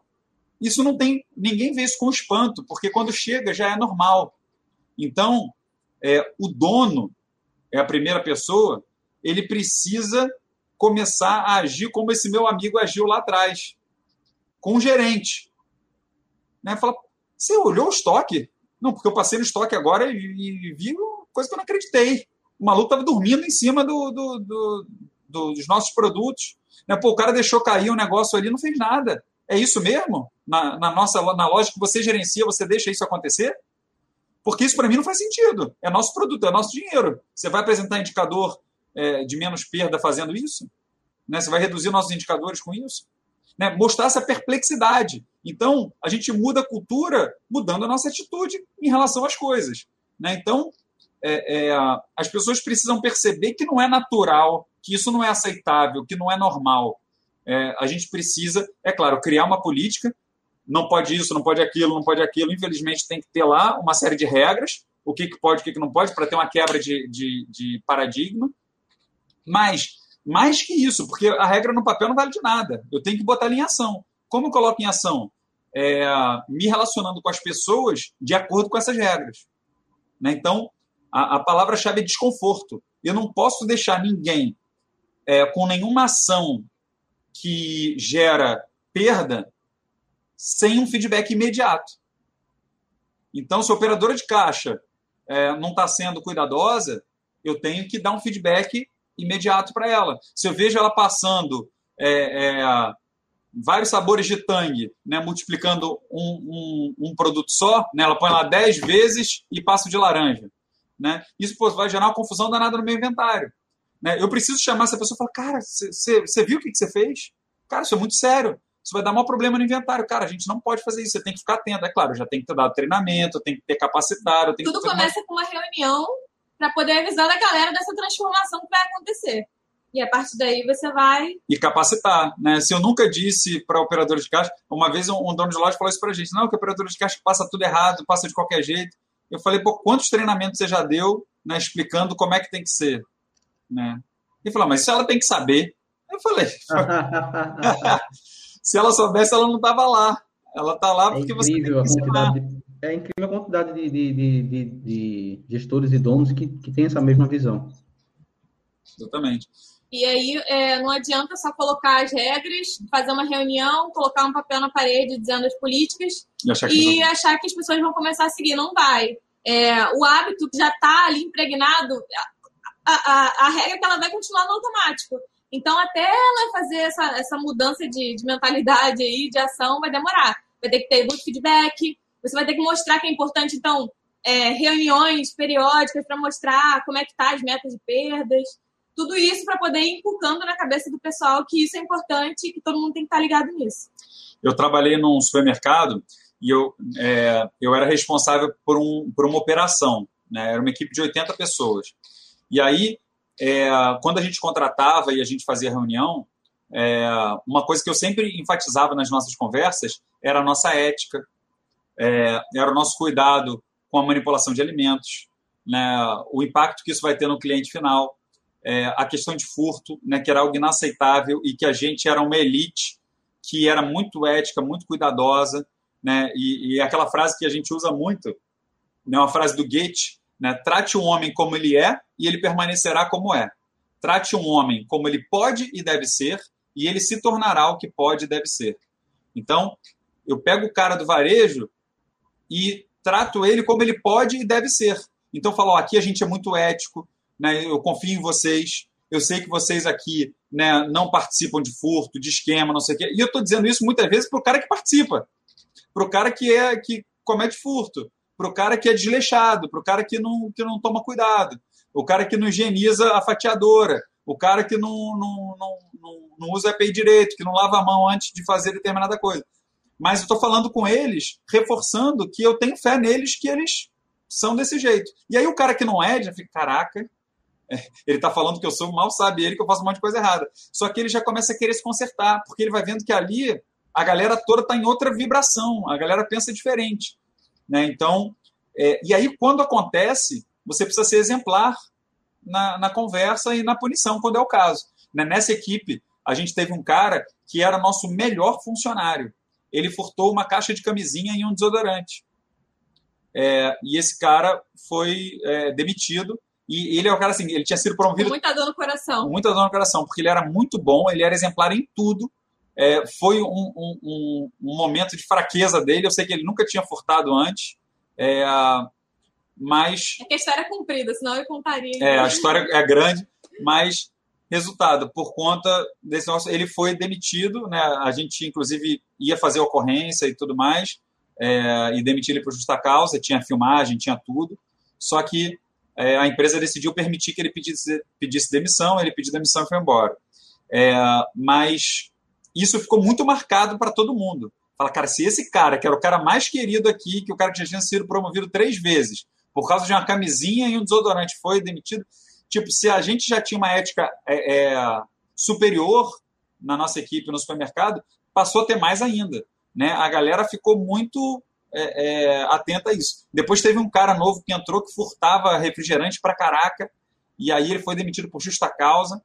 Speaker 2: isso não tem. Ninguém vê isso com espanto, porque quando chega já é normal. Então, é, o dono, é a primeira pessoa, ele precisa começar a agir como esse meu amigo agiu lá atrás, com o gerente. Né? Fala, você olhou o estoque? Não, porque eu passei no estoque agora e, e vi coisa que eu não acreditei. O maluco estava dormindo em cima do, do, do, dos nossos produtos. Né? Pô, o cara deixou cair um negócio ali não fez nada. É isso mesmo? Na, na nossa na loja que você gerencia, você deixa isso acontecer? Porque isso para mim não faz sentido. É nosso produto, é nosso dinheiro. Você vai apresentar indicador é, de menos perda fazendo isso? Né? Você vai reduzir nossos indicadores com isso? Né? Mostrar essa perplexidade. Então, a gente muda a cultura mudando a nossa atitude em relação às coisas. Né? Então, é, é, as pessoas precisam perceber que não é natural, que isso não é aceitável, que não é normal. É, a gente precisa, é claro, criar uma política. Não pode isso, não pode aquilo, não pode aquilo. Infelizmente, tem que ter lá uma série de regras, o que, que pode, o que, que não pode, para ter uma quebra de, de, de paradigma. Mas, mais que isso, porque a regra no papel não vale de nada. Eu tenho que botar ela em ação. Como eu coloco em ação? É, me relacionando com as pessoas de acordo com essas regras. Né? Então, a, a palavra-chave é desconforto. Eu não posso deixar ninguém é, com nenhuma ação que gera perda sem um feedback imediato. Então, se a operadora de caixa é, não está sendo cuidadosa, eu tenho que dar um feedback imediato para ela. Se eu vejo ela passando é, é, vários sabores de tangue, né, multiplicando um, um, um, produto só, né, ela põe lá 10 vezes e passa de laranja. Né? Isso pô, vai gerar uma confusão danada no meu inventário. Né? Eu preciso chamar essa pessoa e falar, cara, você viu o que você fez? Cara, isso é muito sério. Isso vai dar maior problema no inventário. Cara, a gente não pode fazer isso. Você tem que ficar atento. É claro, já tem que ter dado treinamento, tem que ter capacitado.
Speaker 3: Tudo começa com uma reunião para poder avisar a galera dessa transformação que vai acontecer. E a partir daí você vai.
Speaker 2: E capacitar. Né? Se eu nunca disse para operador de caixa, uma vez um, um dono de loja falou isso para a gente: não, que o operador de caixa passa tudo errado, passa de qualquer jeito. Eu falei, pô, quantos treinamentos você já deu né, explicando como é que tem que ser? Né? Ele falou, mas se ela tem que saber. Eu falei, se ela soubesse, ela não estava lá. Ela está lá porque é você tem que
Speaker 1: ensinar. É incrível a quantidade de, de, de, de, gestores e donos que, que têm essa mesma visão.
Speaker 2: Exatamente.
Speaker 3: E aí é, não adianta só colocar as regras, fazer uma reunião, colocar um papel na parede dizendo as políticas e achar que, e achar que as pessoas vão começar a seguir. Não vai. é, o hábito que já está ali impregnado, a, a, a, regra é que ela vai continuar no automático. Então, até ela fazer essa, essa mudança de, de mentalidade aí, de ação, vai demorar. Vai ter que ter muito feedback, você vai ter que mostrar que é importante, então, é, reuniões periódicas para mostrar como é que tá as metas de perdas. Tudo isso para poder ir inculcando na cabeça do pessoal que isso é importante e que todo mundo tem que estar tá ligado nisso.
Speaker 2: Eu trabalhei num supermercado e eu, é, eu era responsável por, um, por uma operação. Né? Era uma equipe de 80 pessoas. E aí, é, quando a gente contratava e a gente fazia reunião, é, uma coisa que eu sempre enfatizava nas nossas conversas era a nossa ética, é, era o nosso cuidado com a manipulação de alimentos, né, o impacto que isso vai ter no cliente final, é, a questão de furto, né, que era algo inaceitável e que a gente era uma elite que era muito ética, muito cuidadosa, né, e, e aquela frase que a gente usa muito, né, uma frase do Goethe, né, trate um homem como ele é e ele permanecerá como é. Trate um homem como ele pode e deve ser e ele se tornará o que pode e deve ser. Então, eu pego o cara do varejo e trato ele como ele pode e deve ser. Então, falo, ó, aqui a gente é muito ético, né, eu confio em vocês, eu sei que vocês aqui né, não participam de furto, de esquema, não sei o quê. E eu estou dizendo isso muitas vezes para o cara que participa, para o cara que é que comete furto, para o cara que é desleixado, para o cara que não, que não toma cuidado, o cara que não higieniza a fatiadora, o cara que não, não, não, não, não usa EPI direito, que não lava a mão antes de fazer determinada coisa. Mas eu estou falando com eles, reforçando que eu tenho fé neles, que eles são desse jeito. E aí o cara que não é, já fica, caraca, é, ele está falando que eu sou mal, sabe ele que eu faço um monte de coisa errada. Só que ele já começa a querer se consertar, porque ele vai vendo que ali a galera toda está em outra vibração, a galera pensa diferente. Né? Então, é, e aí quando acontece, você precisa ser exemplar na, na conversa e na punição, quando é o caso. Né? Nessa equipe, a gente teve um cara que era nosso melhor funcionário. Ele furtou uma caixa de camisinha e um desodorante. É, e esse cara foi é, demitido e ele é o cara assim, ele tinha sido promovido.
Speaker 3: Muita dor no coração.
Speaker 2: Muita dor no coração, porque ele era muito bom, ele era exemplar em tudo. É, foi um, um, um, um, momento de fraqueza dele. Eu sei que ele nunca tinha furtado antes. É, mas.
Speaker 3: É que a história é comprida, senão eu contaria.
Speaker 2: É, a história é grande, mas resultado, por conta desse nosso. Ele foi demitido, né? A gente, inclusive, ia fazer ocorrência e tudo mais, é, e demitir ele por justa causa, tinha filmagem, tinha tudo. Só que é, a empresa decidiu permitir que ele pedisse, pedisse demissão, ele pediu demissão e foi embora. É, mas isso ficou muito marcado para todo mundo. Fala, cara, se esse cara, que era o cara mais querido aqui, que o cara que já tinha sido promovido três vezes, por causa de uma camisinha e um desodorante, foi demitido. Tipo, se a gente já tinha uma ética é, é, superior na nossa equipe no supermercado, passou a ter mais ainda. Né? A galera ficou muito é, é, atenta a isso. Depois teve um cara novo que entrou que furtava refrigerante para caraca, e aí ele foi demitido por justa causa,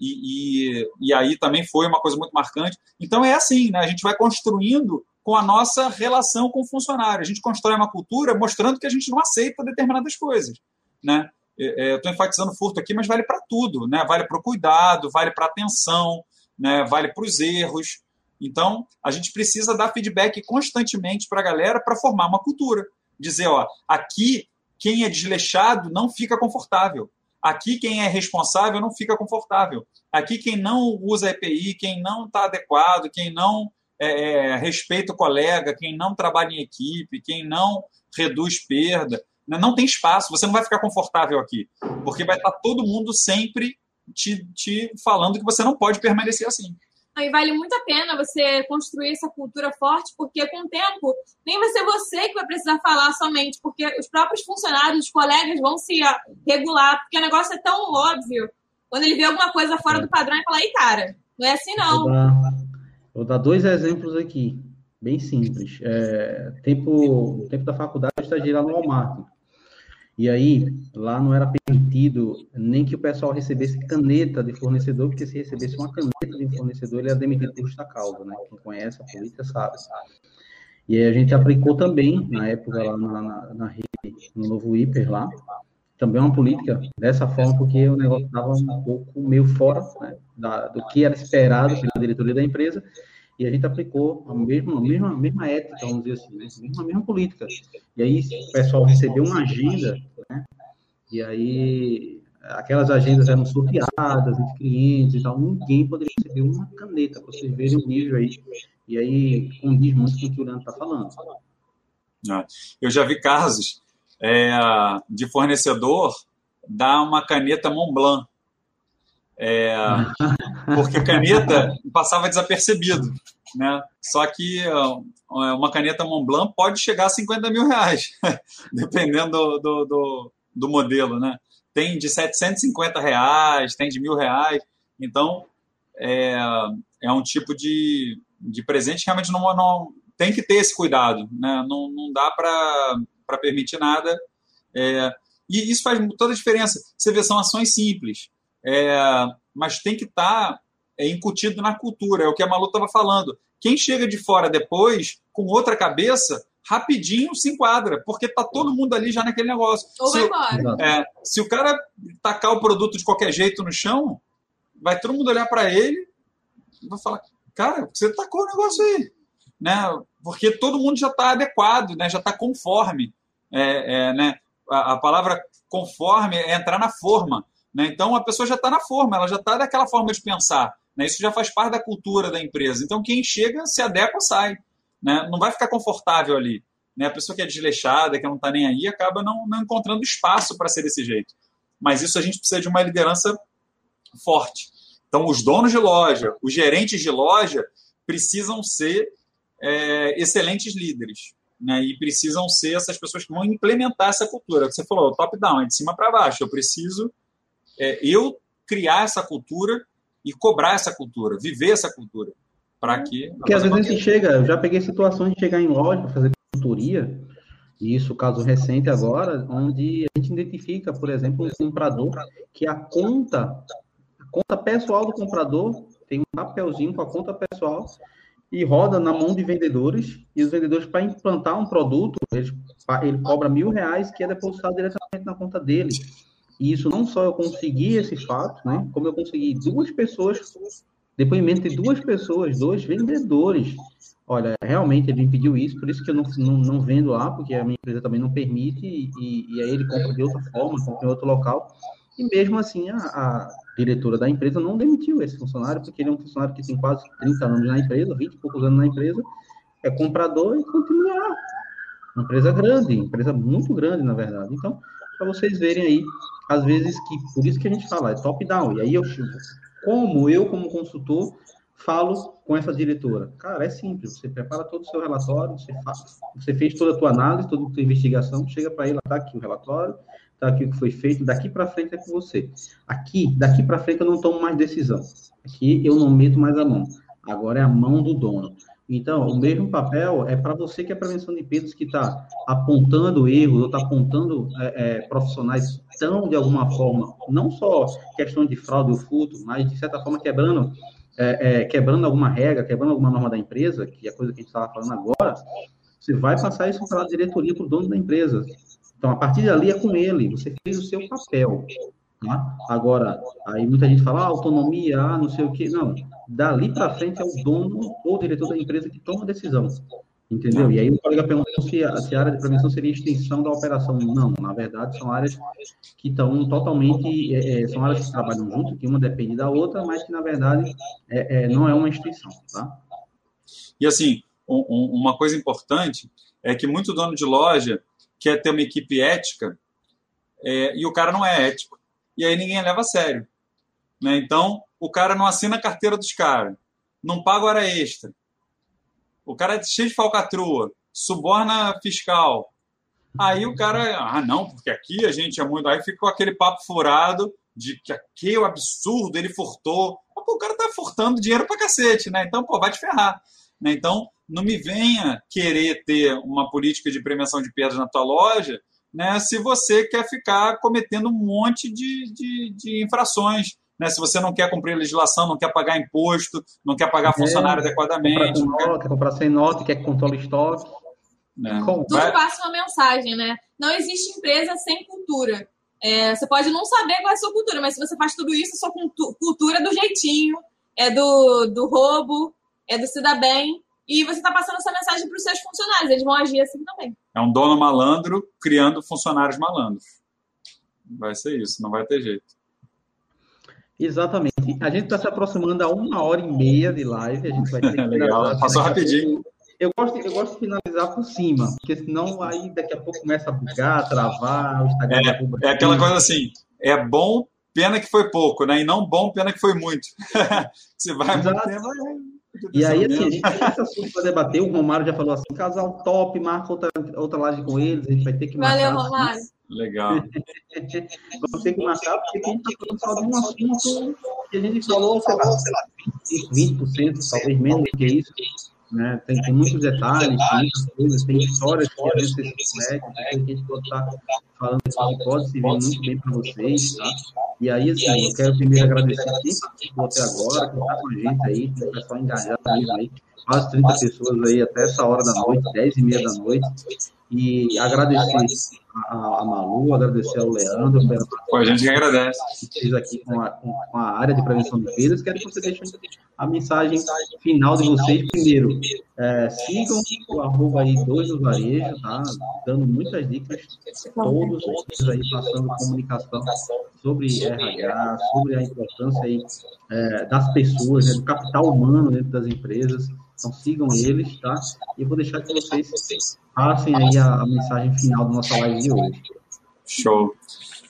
Speaker 2: e, e, e, aí também foi uma coisa muito marcante. Então é assim, né? a gente vai construindo com a nossa relação com o funcionário. A gente constrói uma cultura mostrando que a gente não aceita determinadas coisas. Né? É, é, estou enfatizando furto aqui, mas vale para tudo. Né? Vale para o cuidado, vale para a atenção, né? vale para os erros. Então, a gente precisa dar feedback constantemente para a galera para formar uma cultura. Dizer, ó, aqui quem é desleixado não fica confortável. Aqui quem é responsável não fica confortável. Aqui quem não usa EPI, quem não está adequado, quem não é, é, respeita o colega, quem não trabalha em equipe, quem não reduz perda, não tem espaço. Você não vai ficar confortável aqui, porque vai estar todo mundo sempre te, te falando que você não pode permanecer assim.
Speaker 3: Aí vale muito a pena você construir essa cultura forte, porque com o tempo nem vai ser você que vai precisar falar somente, porque os próprios funcionários, os colegas vão se regular, porque o negócio é tão óbvio. Quando ele vê alguma coisa fora do padrão, ele fala, aí, cara, não é assim não.
Speaker 1: Vou dar, vou dar dois exemplos aqui, bem simples. É, tempo, tempo da faculdade, eu estagiei lá no Walmart. E aí, lá não era permitido nem que o pessoal recebesse caneta de fornecedor, porque se recebesse uma caneta de fornecedor, ele era demitido por justa causa, né? Quem conhece a política sabe. E aí a gente aplicou também, na época, lá na, na, na rede, no novo hiper lá, também uma política dessa forma, porque o negócio estava um pouco meio fora né, da, do que era esperado pela diretoria da empresa, E a gente aplicou a mesma, a mesma, a mesma ética, vamos dizer assim, né? a, mesma, a mesma política. E aí o pessoal recebeu uma agenda, né? E aí aquelas agendas eram sorteadas entre clientes e tal, ninguém poderia receber uma caneta, para vocês verem o nível aí. E aí condiz muito com o que o Leandro está falando.
Speaker 2: Ah, eu já vi casos é, de fornecedor dar uma caneta Montblanc. É, porque caneta passava desapercebido. Né? Só que uma caneta Montblanc pode chegar a 50 mil reais, dependendo do, do, do, do modelo. Né? tem de 750 reais, tem de mil reais. Então, é, é um tipo de, de presente que realmente não, não tem que ter esse cuidado. Né? Não, não dá para permitir nada. É, e isso faz toda a diferença. Você vê, são ações simples, é, mas tem que estar tá, é, incutido na cultura. É o que a Malu estava falando. Quem chega de fora depois, com outra cabeça, rapidinho se enquadra, porque tá todo mundo ali já naquele negócio.
Speaker 3: Ou
Speaker 2: se,
Speaker 3: vai embora.
Speaker 2: É, se o cara tacar o produto de qualquer jeito no chão, vai todo mundo olhar para ele e vai falar, cara, você tacou o negócio aí. Né? Porque todo mundo já está adequado, né? já está conforme. É, é, né? a, a, palavra conforme é entrar na forma. Né? Então a pessoa já está na forma, ela já está daquela forma de pensar. Né? Isso já faz parte da cultura da empresa. Então quem chega, se adequa, sai né, não vai ficar confortável ali. Né? A pessoa que é desleixada, que não está nem aí, acaba não, não encontrando espaço para ser desse jeito. Mas isso a gente precisa de uma liderança forte. Então, os donos de loja, os gerentes de loja, precisam ser é, excelentes líderes. Né? E precisam ser essas pessoas que vão implementar essa cultura. Você falou, top-down, é de cima para baixo. Eu preciso é, eu criar essa cultura e cobrar essa cultura, viver essa cultura para que.
Speaker 1: Porque às vezes a gente chega, eu já peguei situações de chegar em loja para fazer consultoria, e isso caso recente agora, onde a gente identifica, por exemplo, um comprador que a conta, a conta pessoal do comprador tem um papelzinho com a conta pessoal e roda na mão de vendedores, e os vendedores, para implantar um produto, ele, ele cobra mil reais que é depositado diretamente na conta dele. E isso não só eu consegui esse fato, né, como eu consegui duas pessoas Depoimento de duas pessoas, dois vendedores. Olha, realmente ele me pediu isso, por isso que eu não, não, não vendo lá, porque a minha empresa também não permite, e, e aí ele compra de outra forma, compra em outro local. E mesmo assim, a, a, diretora da empresa não demitiu esse funcionário, porque ele é um funcionário que tem quase 30 anos na empresa, 20 e poucos anos na empresa, é comprador e continua. Uma empresa grande, empresa muito grande, na verdade. Então, para vocês verem aí, às vezes que, por isso que a gente fala, é top-down. E aí eu como eu, como consultor, falo com essa diretora? Cara, é simples. Você prepara todo o seu relatório, você, faz, você fez toda a tua análise, toda a tua investigação, chega para ele, tá aqui o relatório, tá aqui o que foi feito, daqui para frente é com você. Aqui, daqui para frente eu não tomo mais decisão. Aqui eu não meto mais a mão. Agora é a mão do dono. Então, o mesmo papel é para você que é prevenção de perdas que está apontando erros ou está apontando é, é, profissionais estão, de alguma forma, não só questão de fraude ou furto, mas, de certa forma, quebrando, é, é quebrando alguma regra, quebrando alguma norma da empresa, que é a coisa que a gente estava falando agora, você vai passar isso para a diretoria, para o dono da empresa. Então, a partir dali é com ele, você fez o seu papel. Tá? Agora, aí muita gente fala, ah, autonomia, ah, não sei o quê. Não, dali para frente é o dono ou diretor da empresa que toma a decisão. Entendeu? E aí o colega perguntou se a, se a área de prevenção seria extensão da operação. Não, na verdade, são áreas que estão totalmente. É, é, são áreas que trabalham junto, que uma depende da outra, mas que, na verdade, é, é não é uma extensão. Tá?
Speaker 2: E assim, um, uma coisa importante é que muito dono de loja quer ter uma equipe ética é, e o cara não é ético e aí ninguém leva a sério. Né? Então, o cara não assina a carteira dos caras, não paga hora extra. O cara é cheio de falcatrua, suborna fiscal. Aí o cara, ah, não, porque aqui a gente é muito. Aí fica com aquele papo furado de que aqui é absurdo, ele furtou. Pô, o cara tá furtando dinheiro pra cacete, né? Então, pô, vai te ferrar. Né? Então, não me venha querer ter uma política de prevenção de perdas na tua loja né, se você quer ficar cometendo um monte de, de, de infrações. Né, se você não quer cumprir a legislação, não quer pagar imposto, não quer pagar é, funcionário adequadamente.
Speaker 1: Comprar,
Speaker 2: quer...
Speaker 1: nota, quer comprar sem nota, quer que controle estoque.
Speaker 3: É. Tudo passa uma mensagem, né? Não existe empresa sem cultura. É, você pode não saber qual é a sua cultura, mas se você faz tudo isso, sua cultura é do jeitinho, é do, do roubo, é do Se Bem, e você está passando essa mensagem para os seus funcionários, eles vão agir assim também.
Speaker 2: É um dono malandro criando funcionários malandros. Vai ser isso, não vai ter jeito.
Speaker 1: Exatamente. A gente está se aproximando a uma hora e meia de live. A gente vai ter que
Speaker 2: Legal, passou rapidinho.
Speaker 1: Eu gosto, eu gosto de finalizar por cima, porque senão aí daqui a pouco começa a bugar, travar, o Instagram
Speaker 2: é, é aquela coisa assim, é bom, pena que foi pouco, né? E não bom, pena que foi muito. Você vai
Speaker 1: Exato. muito e aí, assim, a gente tem esse assunto para debater. O Romário já falou assim: casal top, marca outra, outra live com eles. A gente vai ter que
Speaker 3: marcar. Valeu, Romário.
Speaker 2: Legal.
Speaker 1: Vamos ter que marcar, porque a gente está falando só de um assunto que a gente falou, sei lá, 20%, talvez menos do que isso. Né? Tem, tem muitos detalhes, tem muitas coisas, tem histórias que às vezes vocês conectam, que a gente pode estar falando que pode servir muito bem para vocês, tá? E aí, assim, eu quero primeiro agradecer quem participou até agora, quem está com a gente aí, o pessoal engajado aí, quase 30 pessoas aí até essa hora da noite, 10 e meia da noite. E agradecer a, a Malu, agradecer ao Leandro. Pela...
Speaker 2: Pô, a gente que agradece.
Speaker 1: Aqui com a, com a área de prevenção de perdas. Quero que você deixe a mensagem final de vocês. Primeiro, é, sigam o arroba aí dois do varejo, tá? Dando muitas dicas, todos os aí passando comunicação sobre RH, sobre a importância aí, é, das pessoas, né, do capital humano dentro das empresas. Então sigam eles, tá? E eu vou deixar que vocês passem aí a, a mensagem final da nossa live de hoje.
Speaker 2: Show.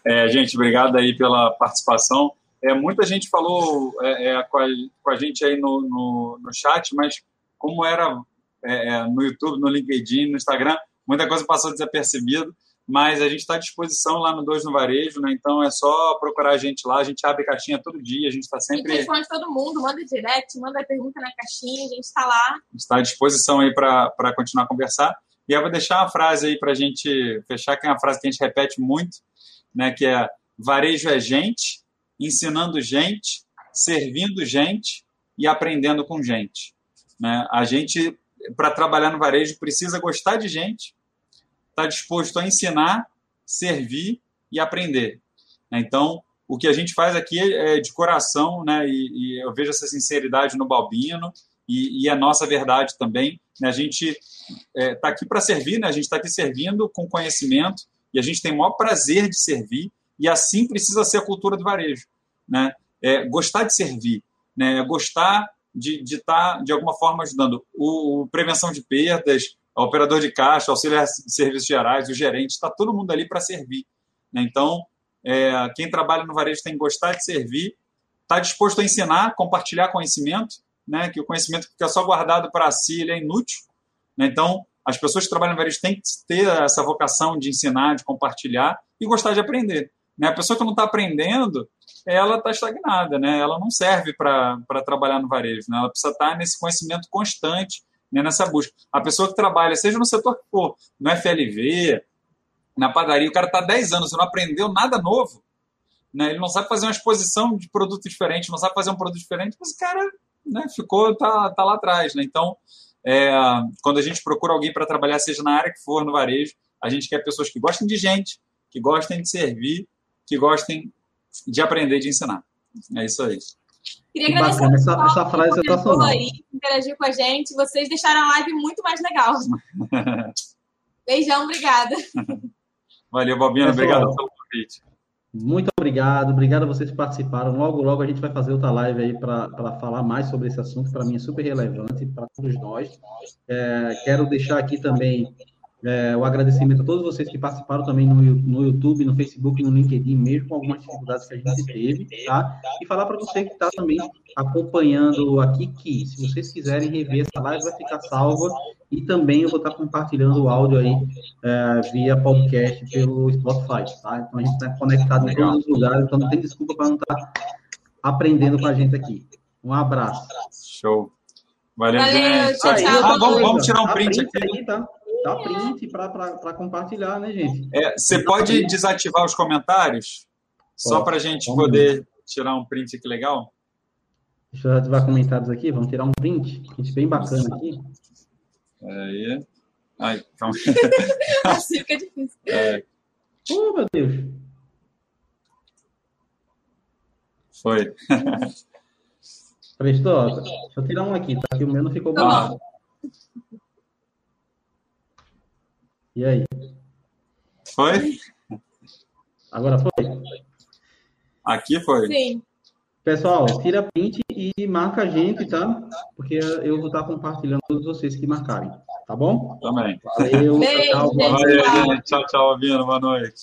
Speaker 2: É, gente, obrigado aí pela participação. É, muita gente falou é, é, com, a, com, a, gente aí no, no, no chat, mas como era é, é, no YouTube, no LinkedIn, no Instagram, muita coisa passou desapercebido mas a gente está à disposição lá no Dois no Varejo, né? Então é só procurar a gente lá, a gente abre caixinha todo dia, a gente está sempre.
Speaker 3: E responde todo mundo, manda direct, manda pergunta na caixinha, a gente está lá.
Speaker 2: Está à disposição aí para continuar a conversar. E eu vou deixar uma frase aí para a gente fechar, que é uma frase que a gente repete muito, né? Que é varejo é gente, ensinando gente, servindo gente e aprendendo com gente. Né? A gente, para trabalhar no varejo, precisa gostar de gente, está disposto a ensinar, servir e aprender. Então, o que a gente faz aqui é de coração, né? E, e eu vejo essa sinceridade no Balbino e, e a nossa verdade também. Né? A gente está é, tá aqui para servir, né? A gente está aqui servindo com conhecimento e a gente tem o maior prazer de servir e assim precisa ser a cultura do varejo, né? É, gostar de servir, né? Gostar de estar, tá, de alguma forma, ajudando. O, o prevenção de perdas, operador de caixa, auxiliar de serviços gerais, o gerente, está todo mundo ali para servir. Né? Então, é, quem trabalha no varejo tem que gostar de servir, está disposto a ensinar, compartilhar conhecimento, né? que o conhecimento que fica só guardado para si ele é inútil. Né? Então, as pessoas que trabalham no varejo têm que ter essa vocação de ensinar, de compartilhar e gostar de aprender. Né? A pessoa que não está aprendendo, ela está estagnada, né? ela não serve para trabalhar no varejo. Né? Ela precisa estar tá nesse conhecimento constante né, nessa busca. A pessoa que trabalha, seja no setor que for, no FLV, na padaria, o cara está 10 anos e não aprendeu nada novo, né, ele não sabe fazer uma exposição de produto diferente, não sabe fazer um produto diferente, mas o cara né, ficou, tá, tá lá atrás. Né? Então, é, quando a gente procura alguém para trabalhar, seja na área que for, no varejo, a gente quer pessoas que gostem de gente, que gostem de servir, que gostem de aprender, de ensinar. É isso aí.
Speaker 3: Queria que agradecer bacana, essa, essa frase é sensacional. aí, interagir com a gente. Vocês deixaram a live muito mais legal. Beijão, obrigada.
Speaker 2: Valeu, Bobina. Obrigado pelo convite.
Speaker 1: Muito obrigado, obrigado a vocês que participaram. Logo, logo a gente vai fazer outra live aí para falar mais sobre esse assunto, para mim é super relevante para todos nós. É, quero deixar aqui também é, o agradecimento a todos vocês que participaram também no, no YouTube, no Facebook, no LinkedIn, mesmo com algumas dificuldades que a gente teve, tá? E falar para você que está também acompanhando aqui que, se vocês quiserem rever essa live, vai ficar salva e também eu vou estar tá compartilhando o áudio aí é, via podcast pelo Spotify, tá? Então a gente está conectado em todos os lugares, então não tem desculpa para não estar tá aprendendo com a gente aqui. Um abraço.
Speaker 2: Show. Valeu,
Speaker 3: Valeu
Speaker 2: gente.
Speaker 3: Tchau, tchau.
Speaker 2: Ah, vamos, vamos, tirar um print, print aqui.
Speaker 1: Aí, tá? Dá print para compartilhar, né, gente?
Speaker 2: É, você pode desativar os comentários? Só para a gente Vamos poder ver. tirar um print aqui legal?
Speaker 1: Deixa eu ativar comentários aqui, vamos tirar um print. Print bem bacana aqui.
Speaker 2: Aí. Ai, calma.
Speaker 3: assim fica difícil.
Speaker 1: É. Oh, meu Deus.
Speaker 2: Foi.
Speaker 1: Prestou? Deixa eu tirar um aqui, tá? Que o meu não ficou bom. E aí?
Speaker 2: Foi?
Speaker 1: Agora foi?
Speaker 2: Aqui foi?
Speaker 3: Sim.
Speaker 1: Pessoal, tira print e marca a gente, tá? Porque eu vou estar compartilhando todos vocês que marcarem, tá bom?
Speaker 2: Também.
Speaker 1: Valeu.
Speaker 3: Beijo,
Speaker 2: tchau, tchau. Valeu, gente. Tchau, tchau, Avina. Boa noite.